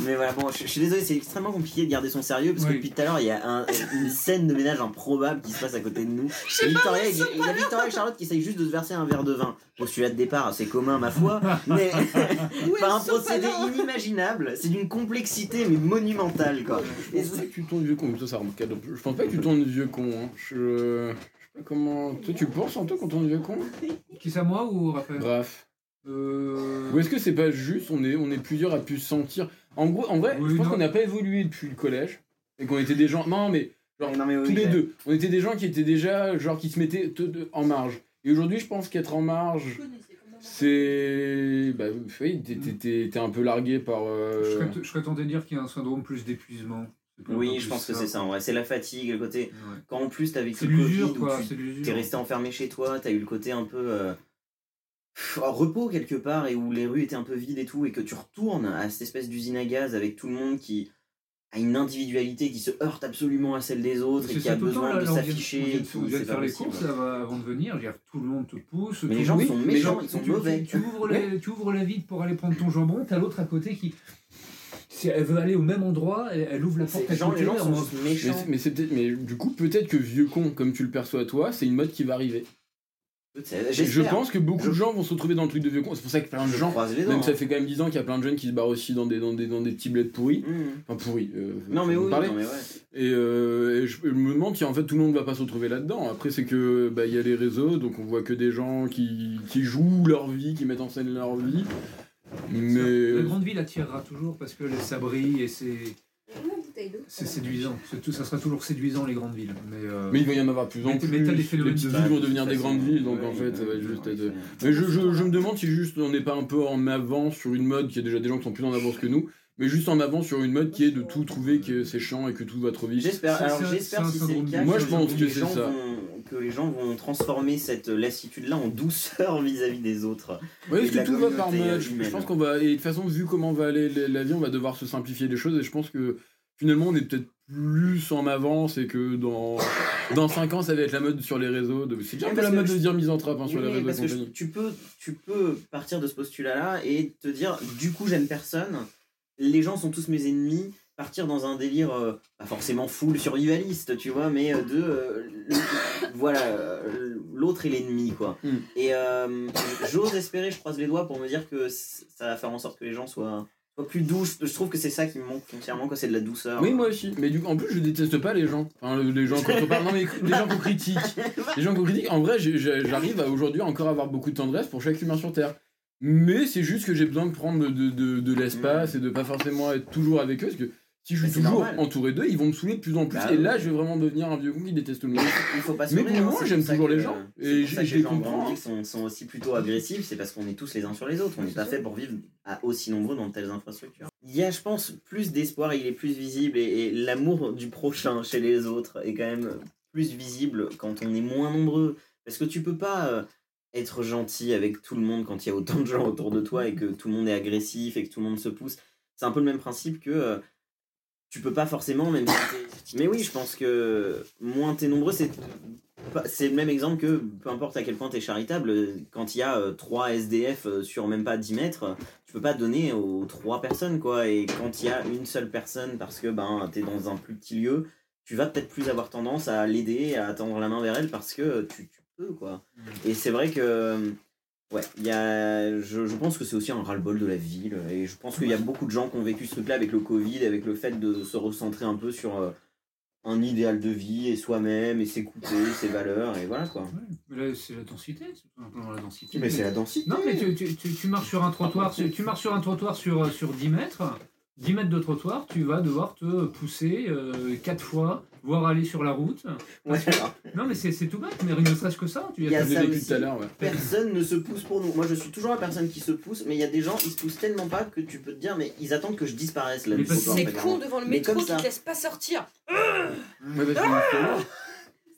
Mais voilà, bon, je, je suis désolé, c'est extrêmement compliqué de garder son sérieux parce que Oui. depuis tout à l'heure, il y a un- une scène de ménage improbable qui se passe à côté de nous. Et Victoria, il il y a Victoria et Charlotte qui essayent juste de se verser un verre de vin. Postulat de départ, c'est commun, ma foi, mais par un procédé inimaginable, c'est d'une complexité mais monumentale quoi. Je pense pas que tu tournes vieux con, mais ça, c'est remarquable. Je pense pas que tu tournes vieux con. Hein. Je... je sais pas comment. Toi, tu penses en toi qu'on tourne vieux con? Qui ça, moi ou Raphaël? Bref. Euh, Ou est-ce que c'est pas juste, on est, on est plusieurs à pu se sentir? En gros, en vrai, Oui, je pense qu'on n'a pas évolué depuis le collège. Et qu'on était des gens. Non, mais genre, Non, mais oui, tous les deux. On était des gens qui étaient déjà, genre, qui se mettaient en marge. Et aujourd'hui, je pense qu'être en marge, c'est. Bah, oui, t'es- t'es- un peu largué par. euh, je, serais, je serais tenté de dire qu'il y a un syndrome plus d'épuisement. Oui, je pense que c'est ça, en vrai. C'est la fatigue, le côté. Ouais. Quand en plus t'as vécu le Covid, t'es resté enfermé chez toi, t'as eu le côté un peu. euh, en repos quelque part et où les rues étaient un peu vides et tout, et que tu retournes à cette espèce d'usine à gaz avec tout le monde qui a une individualité qui se heurte absolument à celle des autres et qui a temps, besoin là, de s'afficher. c'est pas faire les courses là, avant de venir. tout le monde te pousse. Mais les le gens sont mais méchants, tu- ils sont tu- mauvais. Tu ouvres, la, tu ouvres la vitre pour aller prendre ton jambon, t'as l'autre à côté qui. Si elle veut aller au même endroit, elle, ouvre la porte à Les gens, les gens sont Mais, méchants. c'est- mais, c'est peut-être- mais du coup, peut-être que vieux con, comme tu le perçois toi, c'est une mode qui va arriver. Je pense que beaucoup Je- de gens vont se retrouver dans le truc de vieux con. C'est pour ça que plein de Je gens, même ça hein. fait quand même 10 ans qu'il y a plein de jeunes qui se barrent aussi dans des, dans des, dans des petits bleds pourris. Mmh. Enfin, pourris. euh, Non mais oui, non mais ouais. Et, euh, et je, je me demande si en fait tout le monde va pas se retrouver là-dedans. Après, c'est que bah, il y a les réseaux, donc on voit que des gens qui, qui jouent leur vie, qui mettent en scène leur vie. Mais La grande ville attirera toujours parce que ça brille et c'est. C'est séduisant. Tout- ça sera toujours séduisant les grandes villes. Mais, euh, mais il va y en avoir plus en Mais- plus. mais t'as des les phénomènes petites villes vont de devenir des grandes villes, donc en fait ça va juste être. Mais je, je, je me demande si juste on n'est pas un peu en avance sur une mode, qu'il y a déjà des gens qui sont plus en avance que nous, mais juste en avance sur une mode qui est de tout trouver que c'est chiant et que tout va trop vite. J'espère. Alors j'espère si c'est le cas. Moi, que je pense les que c'est ça. vont- que les gens vont transformer cette lassitude-là en douceur vis-à-vis des autres. Oui, parce que tout va par euh, Je pense qu'on va. Et de toute façon, vu comment va aller la vie, on va devoir se simplifier les choses. Et je pense que finalement, on est peut-être plus en avance et que dans, dans 5 ans, ça va être la mode sur les réseaux. De... C'est déjà un Oui, peu la mode de dire misanthrope hein, sur Oui, les réseaux. parce que je- tu peux, tu peux partir de ce postulat-là et te dire, du coup, j'aime personne. Les gens sont tous mes ennemis. Partir dans un délire, euh, pas forcément full survivaliste, tu vois, mais euh, de. euh, voilà, l'autre est l'ennemi, quoi. Mm. Et euh, j'ose espérer, je croise les doigts pour me dire que ça va faire en sorte que les gens soient, plus doux. Je trouve que c'est ça qui me manque foncièrement, quoi, c'est de la douceur. Oui, moi aussi. Mais du coup, en plus, je déteste pas les gens. Enfin, le- les gens qu'on parle. Non, mais les gens qu'on critique. Les gens qu'on critique. En vrai, j'arrive à aujourd'hui encore avoir beaucoup de tendresse pour chaque humain sur Terre. Mais c'est juste que j'ai besoin de prendre de, de, de l'espace et de pas forcément être toujours avec eux. Parce que si je suis toujours normal. entouré d'eux, ils vont me saouler de plus en plus. Bah et là, je vais vraiment devenir un vieux con qui déteste tout le monde. Il faut pas se Mais pour le hein, moment, j'aime toujours les gens. Et je- les comprends. sont, sont aussi plutôt agressifs, c'est parce qu'on est tous les uns sur les autres. On n'est pas fait pour vivre à aussi nombreux dans de telles infrastructures. Il y a, je pense, plus d'espoir, il est plus visible et, et l'amour du prochain chez les autres est quand même plus visible quand on est moins nombreux. Parce que tu peux pas euh, être gentil avec tout le monde quand il y a autant de gens autour de toi et que tout le monde est agressif et que tout le monde se pousse. C'est un peu le même principe que euh, tu peux pas forcément, même si Mais oui, je pense que moins t'es nombreux, c'est c'est le même exemple que peu importe à quel point t'es charitable, quand il y a euh, 3 SDF euh, sur même pas 10 mètres, tu peux pas donner aux 3 personnes quoi. Et quand il y a une seule personne parce que ben t'es dans un plus petit lieu, tu vas peut-être plus avoir tendance à l'aider, à tendre la main vers elle parce que tu, tu peux quoi. Et c'est vrai que ouais, y a, je, je pense que c'est aussi un ras-le-bol de la ville et je pense qu'il y a beaucoup de gens qui ont vécu ce truc-là avec le Covid, avec le fait de se recentrer un peu sur euh, un idéal de vie et soi-même et s'écouter, ses valeurs et voilà quoi. Ouais, mais là, c'est la densité, c'est la densité. la densité. Non, mais tu, tu, tu, tu marches sur un trottoir, tu, tu marches sur un trottoir sur, euh, sur 10 mètres. 10 mètres de trottoir, tu vas devoir te pousser 4 fois, voire aller sur la route. Ouais, Non, mais c'est tout bête, mais ne serait-ce que ça. Tu y a ça aussi. tout à l'heure, ouais. personne ne se pousse pour nous. Moi, je suis toujours la personne qui se pousse, mais il y a des gens, ils se poussent tellement pas que tu peux te dire, mais ils attendent que je disparaisse là. C'est con devant le Mais métro comme qui te laisse pas sortir. Ouais, justement,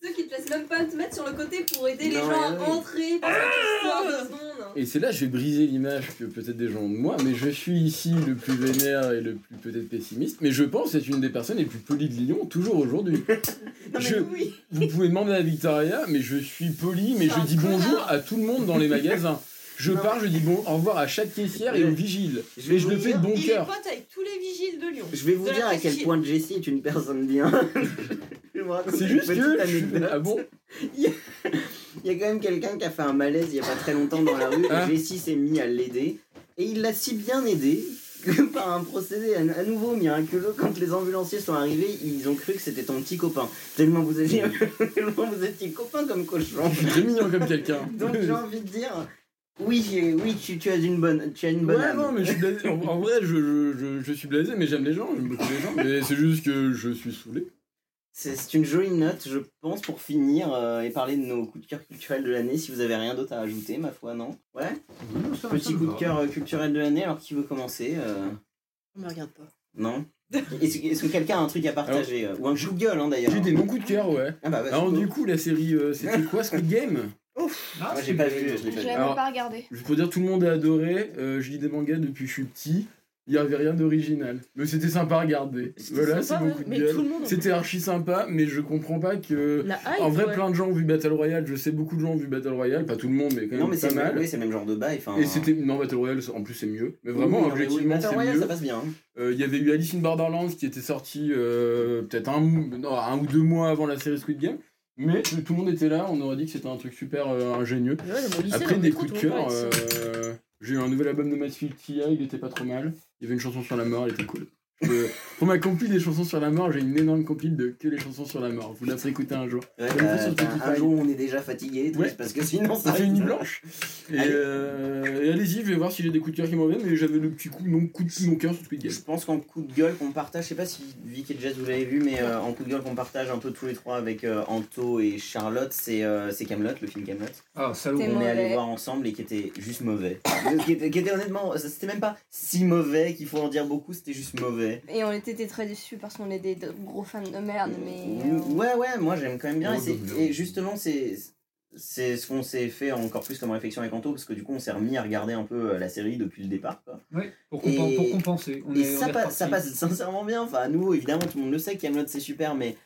Ceux qui te laissent même pas te mettre sur le côté pour aider les gens à rentrer parce que tu secondes. Et c'est là je vais briser l'image que peut-être des gens ont de moi, mais je suis ici le plus vénère et le plus peut-être pessimiste, mais je pense être une des personnes les plus polies de Lyon, toujours aujourd'hui. Je- oui. Vous pouvez demander à Victoria, mais je suis poli, mais je dis bonjour à tout le monde dans les magasins. Je Non. pars, je dis bon, au revoir à chaque caissière et aux vigiles. je Et je le fais de bon cœur. pote avec tous les vigiles de Lyon. Je vais vous De dire à quel point Jessie est une personne bien. C'est juste que. je-. Ah bon Il y a quand même quelqu'un qui a fait un malaise il y a pas très longtemps dans la rue. Hein et Jessie s'est mis à l'aider. Et il l'a si bien aidé que par un procédé à, nouveau miraculeux, quand les ambulanciers sont arrivés, ils ont cru que c'était ton petit copain. Tellement vous étiez, tellement vous étiez copain comme cochon. Très mignon comme quelqu'un. Donc j'ai envie de dire, oui, oui, tu, tu as une bonne, tu as une bonne Ouais, âme. non, mais je suis blasé. En, en vrai, je, je, je, je suis blasé, mais j'aime les gens, j'aime beaucoup les gens. Mais c'est juste que je suis saoulé. C'est c'est une jolie note, je pense, pour finir euh, et parler de nos coups de cœur culturels de l'année. Si vous avez rien d'autre à ajouter, ma foi, non? Ouais? Petit coup de cœur euh, culturel de l'année, alors qui veut commencer euh, On me regarde pas. Non? Est-ce est-ce que quelqu'un a un truc à partager Ou un coup de gueule, hein, d'ailleurs J'ai des bons coups de cœur, ouais. Ah bah, vas-y, Alors, du coup, la série, euh, c'était quoi Squid Game? Moi, j'ai pas vu, je l'ai Je pas vu. l'ai Alors- même pas regardé. Juste pour dire, tout le monde a adoré. Euh, je lis des mangas depuis que je suis petit. Il y avait rien d'original. Mais c'était sympa à regarder. C'était Voilà, c'est sympa, mon ouais. coup de en C'était archi sympa, mais je comprends pas que. Hype, En vrai, ouais. plein de gens ont vu Battle Royale. Je sais beaucoup de gens ont vu Battle Royale. Pas tout le monde, mais quand même Non, mais pas c'est mal. oui, c'est le même genre de bail. enfin, Et c'était. Non, Battle Royale, en plus, c'est mieux. Mais vraiment, oui, oui, objectivement, Battle c'est Royale, mieux. ça passe bien. hein. Euh, Il y avait eu Alice in Borderlands qui était sorti euh, peut-être un, non, un ou deux mois avant la série Squid Game. Mais tout le monde était là, on aurait dit que c'était un truc super euh, ingénieux. Ouais, lycée, Après, des coups de cœur, de euh, j'ai eu un nouvel album de Mansfield Tia, il était pas trop mal. Il y avait une chanson sur la mort, elle était cool. Je- pour ma compile des chansons sur la mort, j'ai une énorme compile de que les chansons sur la mort. Vous la ferez écouter un jour. Ouais, bah, bah, un jour, on est déjà fatigué, Ouais. parce que sinon, Ça fait une nuit blanche. Et, euh, et allez-y, je vais voir si j'ai des coups de cœur qui m'en viennent, mais j'avais le petit coup, non, coup de mon cœur sur Squid Game. Je pense qu'en coup de gueule qu'on partage, je sais pas si Vic et Jess vous l'avez vu, mais euh, en coup de gueule qu'on partage un peu tous les trois avec euh, Anto et Charlotte, c'est euh, c'est Camelot, le film Camelot. Ah, salaud. T'es On est allé voir ensemble et qui était juste mauvais. qui, était, qui était honnêtement, c'était même pas si mauvais qu'il faut en dire beaucoup, c'était juste mauvais. Et on était très déçus parce qu'on est des de- gros fans de merde, mais. euh, Ouais, ouais, moi j'aime quand même bien. Oh, et, c'est- donc, et justement, c'est c'est ce qu'on s'est fait encore plus comme réflexion avec Anto, parce que du coup, on s'est remis à regarder un peu euh, la série depuis le départ. Quoi. Ouais, pour, compen- Et- pour compenser. On Et est, on ça, est reparti. ça passe sincèrement bien. Enfin, nous, évidemment, tout le monde le sait, Camelot c'est super, mais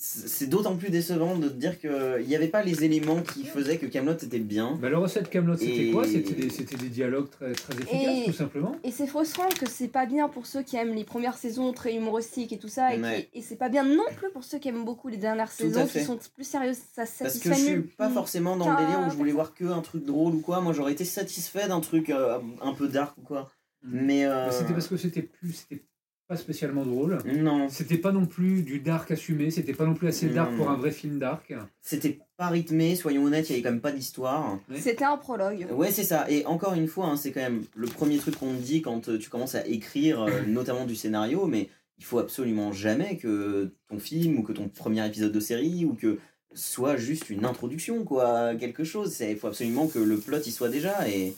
c'est d'autant plus décevant de te dire qu'il n'y avait pas les éléments qui faisaient que Camelot était bien. Bah, la recette Camelot, c'était Et- quoi? C'était des, c'était des dialogues très, très efficaces, Et- tout simplement. Et c'est frustrant que c'est pas bien pour ceux qui aiment les premières saisons très humoristiques et tout ça, et, Ouais. et c'est pas bien non plus pour ceux qui aiment beaucoup les dernières Tout saisons qui sont plus sérieuses. Ça Parce que je suis pas forcément dans le délire où je voulais voir que un truc drôle ou quoi. Moi, j'aurais été satisfait d'un truc euh, un peu dark ou quoi. Mais. euh, Bah, C'était parce que c'était plus, c'était pas spécialement drôle. Non, C'était pas non plus du dark assumé, c'était pas non plus assez dark Non, pour non. un vrai film dark. c'était pas rythmé, soyons honnêtes, il y avait quand même pas d'histoire. C'était un prologue. Ouais, c'est ça. Et encore une fois, hein, c'est quand même le premier truc qu'on te dit quand euh, tu commences à écrire, euh, notamment du scénario, mais il faut absolument jamais que ton film ou que ton premier épisode de série ou que soit juste une introduction, quoi, quelque chose. C'est- Il faut absolument que le plot y soit déjà. Et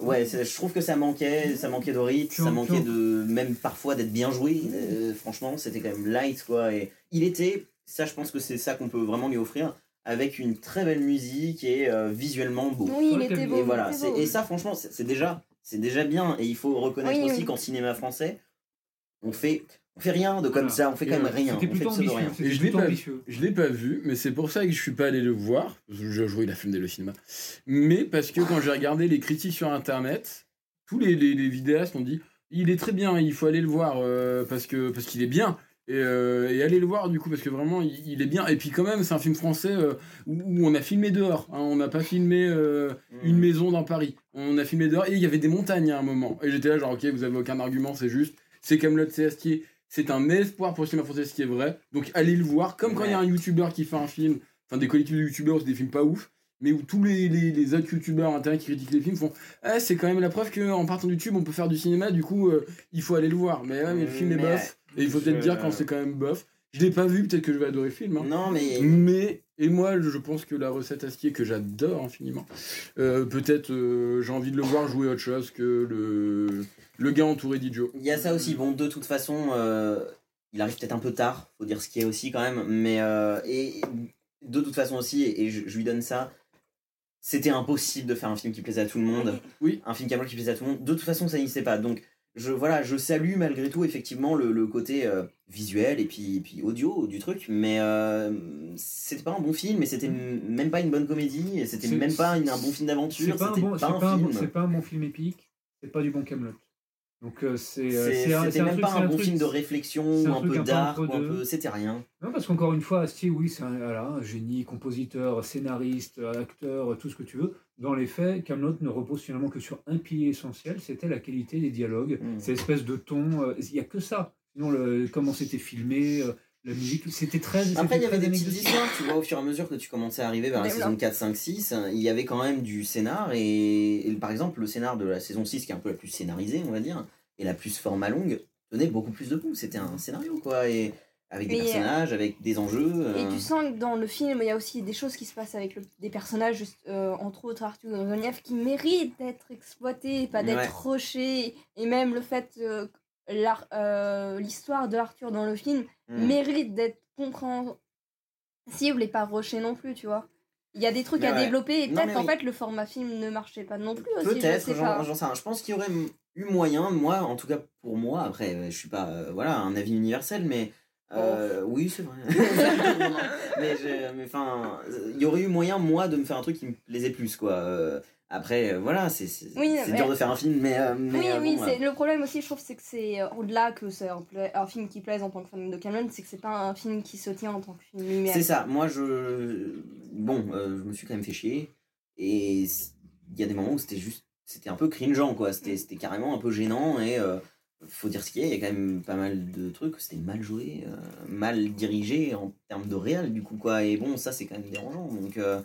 ouais, je trouve que ça manquait, ça manquait de rythme, ça manquait de même parfois d'être bien joué. Euh, franchement, c'était quand même light, quoi. Et il était, ça, je pense que c'est ça qu'on peut vraiment lui offrir. Avec une très belle musique et euh, visuellement beau. Oui, il était beau. Et il voilà, beau. et ça franchement, c'est c'est déjà, c'est déjà bien. Et il faut reconnaître Oui, aussi oui. qu'en cinéma français, on fait, on fait rien de comme Voilà. ça, on fait quand même rien, C'était plutôt ambitieux. rien. Et je l'ai pas- ambitieux. Je l'ai pas vu, mais c'est pour ça que je suis pas allé le voir. Je jouais la flemme d'aller au cinéma. Mais parce que quand j'ai regardé les critiques sur internet, tous les, les, les vidéastes ont dit il est très bien, il faut aller le voir euh, parce que parce qu'il est bien. Et, euh, et aller le voir du coup parce que vraiment il, il est bien et puis quand même c'est un film français euh, où, où on a filmé dehors hein. on n'a pas filmé euh, une maison dans Paris on a filmé dehors et il y avait des montagnes à un moment et j'étais là genre ok vous avez aucun argument c'est juste c'est Camelot c'est Astier c'est un espoir pour le cinéma français ce qui est vrai. Donc allez le voir. Comme quand il y a un youtubeur qui fait un film enfin des collectifs de youtubeurs c'est des films pas ouf mais où tous les, les, les autres youtubeurs internet qui critiquent les films font ah c'est quand même la preuve qu'en partant du YouTube on peut faire du cinéma. Du coup euh, il faut aller le voir mais, ouais, mais le film est Mais, bof. Et il faut peut-être dire quand c'est quand même bof. Je l'ai pas vu peut-être que je vais adorer le film hein. Non mais Mais, et moi, je pense que la recette Astier, que j'adore infiniment, euh, peut-être euh, j'ai envie de le voir jouer autre chose que le, le gars entouré d'idiots. il y a ça aussi. Bon, de toute façon, euh, il arrive peut-être un peu tard, faut dire ce qui est aussi quand même. Mais et de toute façon aussi, et je, je lui donne ça. C'était impossible de faire un film qui plaisait à tout le monde. Oui. Un film qui plaisait à tout le monde. De toute façon, ça n'existait pas. Donc, je, voilà, je salue malgré tout effectivement le, le côté euh, visuel et puis, puis audio du truc. Mais euh, c'était pas un bon film et c'était m- même pas une bonne comédie. Et c'était C'est- même pas une- un bon film C'est d'aventure. pas, un bon, pas, c'est un pas un bon- film. c'est pas un bon film épique, c'est pas du bon Camelot. Donc euh, c'est C'est- c'est C'était c'est même truc- pas c'est un bon truc- film de réflexion c'est ou un peu entre un peu. C'était rien. Non, parce qu'encore une fois, Astier, oui, c'est un, voilà, un génie, compositeur, scénariste, acteur, tout ce que tu veux. Dans les faits, Camelot ne repose finalement que sur un pilier essentiel, c'était la qualité des dialogues, Mm. cette espèce de ton. euh, Il n'y a que ça. Sinon, le, comment c'était filmé, euh, la musique, c'était très. Après, il y avait des petites histoires, tu vois, au fur et à mesure que tu commençais à arriver vers la saison voilà. 4, 5, 6, il y avait quand même du scénar. Et, et par exemple, le scénar de la saison 6, qui est un peu la plus scénarisée, on va dire, et la plus format longue, tenait beaucoup plus de pouls. C'était un scénario, quoi. Et avec des Mais, euh, personnages, avec des enjeux. Et euh, tu sens que dans le film, il y a aussi des choses qui se passent avec le- des personnages, euh, entre autres Arthur Gregorief, qui méritent d'être exploités, pas d'être Ouais. rushés. Et même le fait euh, que l'ar- euh, l'histoire de Arthur dans le film hmm. mérite d'être compréhensible et pas rushée non plus, tu vois. Il y a des trucs Mais à ouais. développer et peut-être oui. fait le format film ne marchait pas non plus aussi. Peut-être, j'en sais rien. Je pense qu'il y aurait eu moyen, moi, en tout cas pour moi, après, je suis pas, voilà, un avis universel, mais euh, oui, c'est vrai. Mais je- mais enfin, il y aurait eu moyen, moi, de me faire un truc qui me plaisait plus, quoi. Euh, après, euh, voilà, c'est c'est Oui, mais- dur de faire un film, mais. euh, mais, Oui, euh, oui, bon, c'est voilà. le problème aussi, je trouve, c'est que c'est au-delà que c'est un, pla- un film qui plaise en tant que fan de Cameron, c'est que c'est pas un film qui se tient en tant que film lui-même. C'est ça, moi je. Bon, euh, je me suis quand même fait chier. Et il y a des moments où c'était juste. C'était un peu cringeant, quoi. C'était c'était carrément un peu gênant. Et euh, faut dire ce qu'il y a, il y a quand même pas mal de trucs. C'était mal joué, euh, mal dirigé en termes de réel, du coup, quoi. Et bon, ça c'est quand même dérangeant. Donc. euh,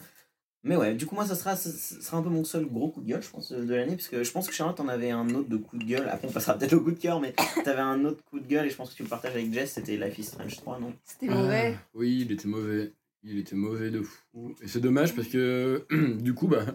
mais ouais, du coup, moi, ça sera, ça sera un peu mon seul gros coup de gueule, je pense, de l'année, parce que je pense que Charlotte en avait un autre de coup de gueule. Après, on passera peut-être au coup de cœur, mais t'avais un autre coup de gueule, et je pense que tu le partages avec Jess, c'était Life is Strange 3, non? C'était mauvais. Ah, oui, il était mauvais. Il était mauvais de fou. Et c'est dommage parce que, du coup, bah,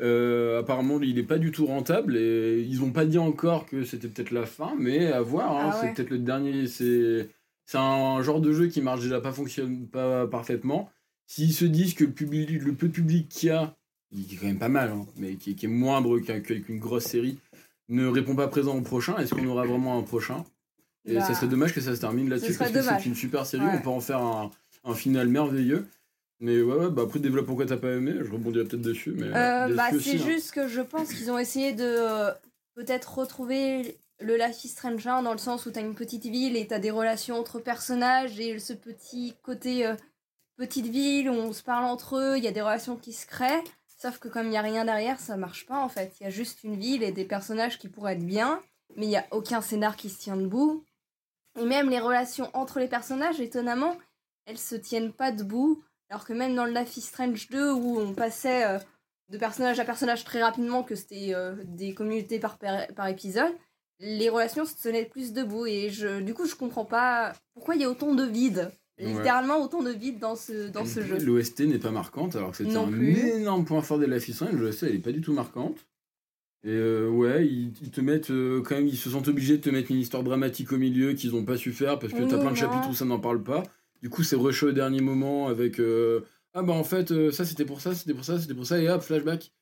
euh, apparemment, il est pas du tout rentable et ils ont pas dit encore que c'était peut-être la fin, mais à voir. hein, Ah c'est peut-être le dernier. C'est un genre de jeu qui marche déjà pas fonctionne pas parfaitement. S'ils se disent que le, public, le peu de public qu'il y a, qui est quand même pas mal, hein, mais qui, qui est moindre qu'un- qu'une grosse série, ne répond pas présent au prochain, est-ce qu'on aura vraiment un prochain? Et Bah, ça serait dommage que ça se termine là-dessus parce que c'est une super série, Ouais. on peut en faire un, un final merveilleux. Mais ouais, ouais, bah après, développe pourquoi t'as pas aimé, je rebondirai peut-être dessus. Mais Euh, bah, c'est hein. juste que je pense qu'ils ont essayé de euh, peut-être retrouver le Life is Strange 1 dans le sens où t'as une petite ville et t'as des relations entre personnages et ce petit côté euh, petite ville où on se parle entre eux, il y a des relations qui se créent. Sauf que comme il n'y a rien derrière, ça marche pas en fait. Il y a juste une ville et des personnages qui pourraient être bien, mais il n'y a aucun scénar qui se tient debout. Et même les relations entre les personnages, étonnamment, elles se tiennent pas debout. Alors que même dans le Life is Strange 2, où on passait euh, de personnage à personnage très rapidement, que c'était euh, des communautés par, par, épisode, les relations se tenaient plus debout. Et je, du coup, je comprends pas pourquoi il y a autant de vide. Ouais. Littéralement autant de vide dans ce, dans ce jeu. L'OST n'est pas marquante, alors que c'était un plus. énorme point fort des Life is Strange. L'OST, elle est pas du tout marquante. Et euh, ouais, ils, ils te mettent euh, quand même, ils se sentent obligés de te mettre une histoire dramatique au milieu qu'ils ont pas su faire parce que Oui, t'as plein de non. chapitres où ça n'en parle pas. Du coup, c'est rushé au dernier moment avec euh, ah bah en fait, euh, ça c'était pour ça, c'était pour ça, c'était pour ça, et hop, flashback.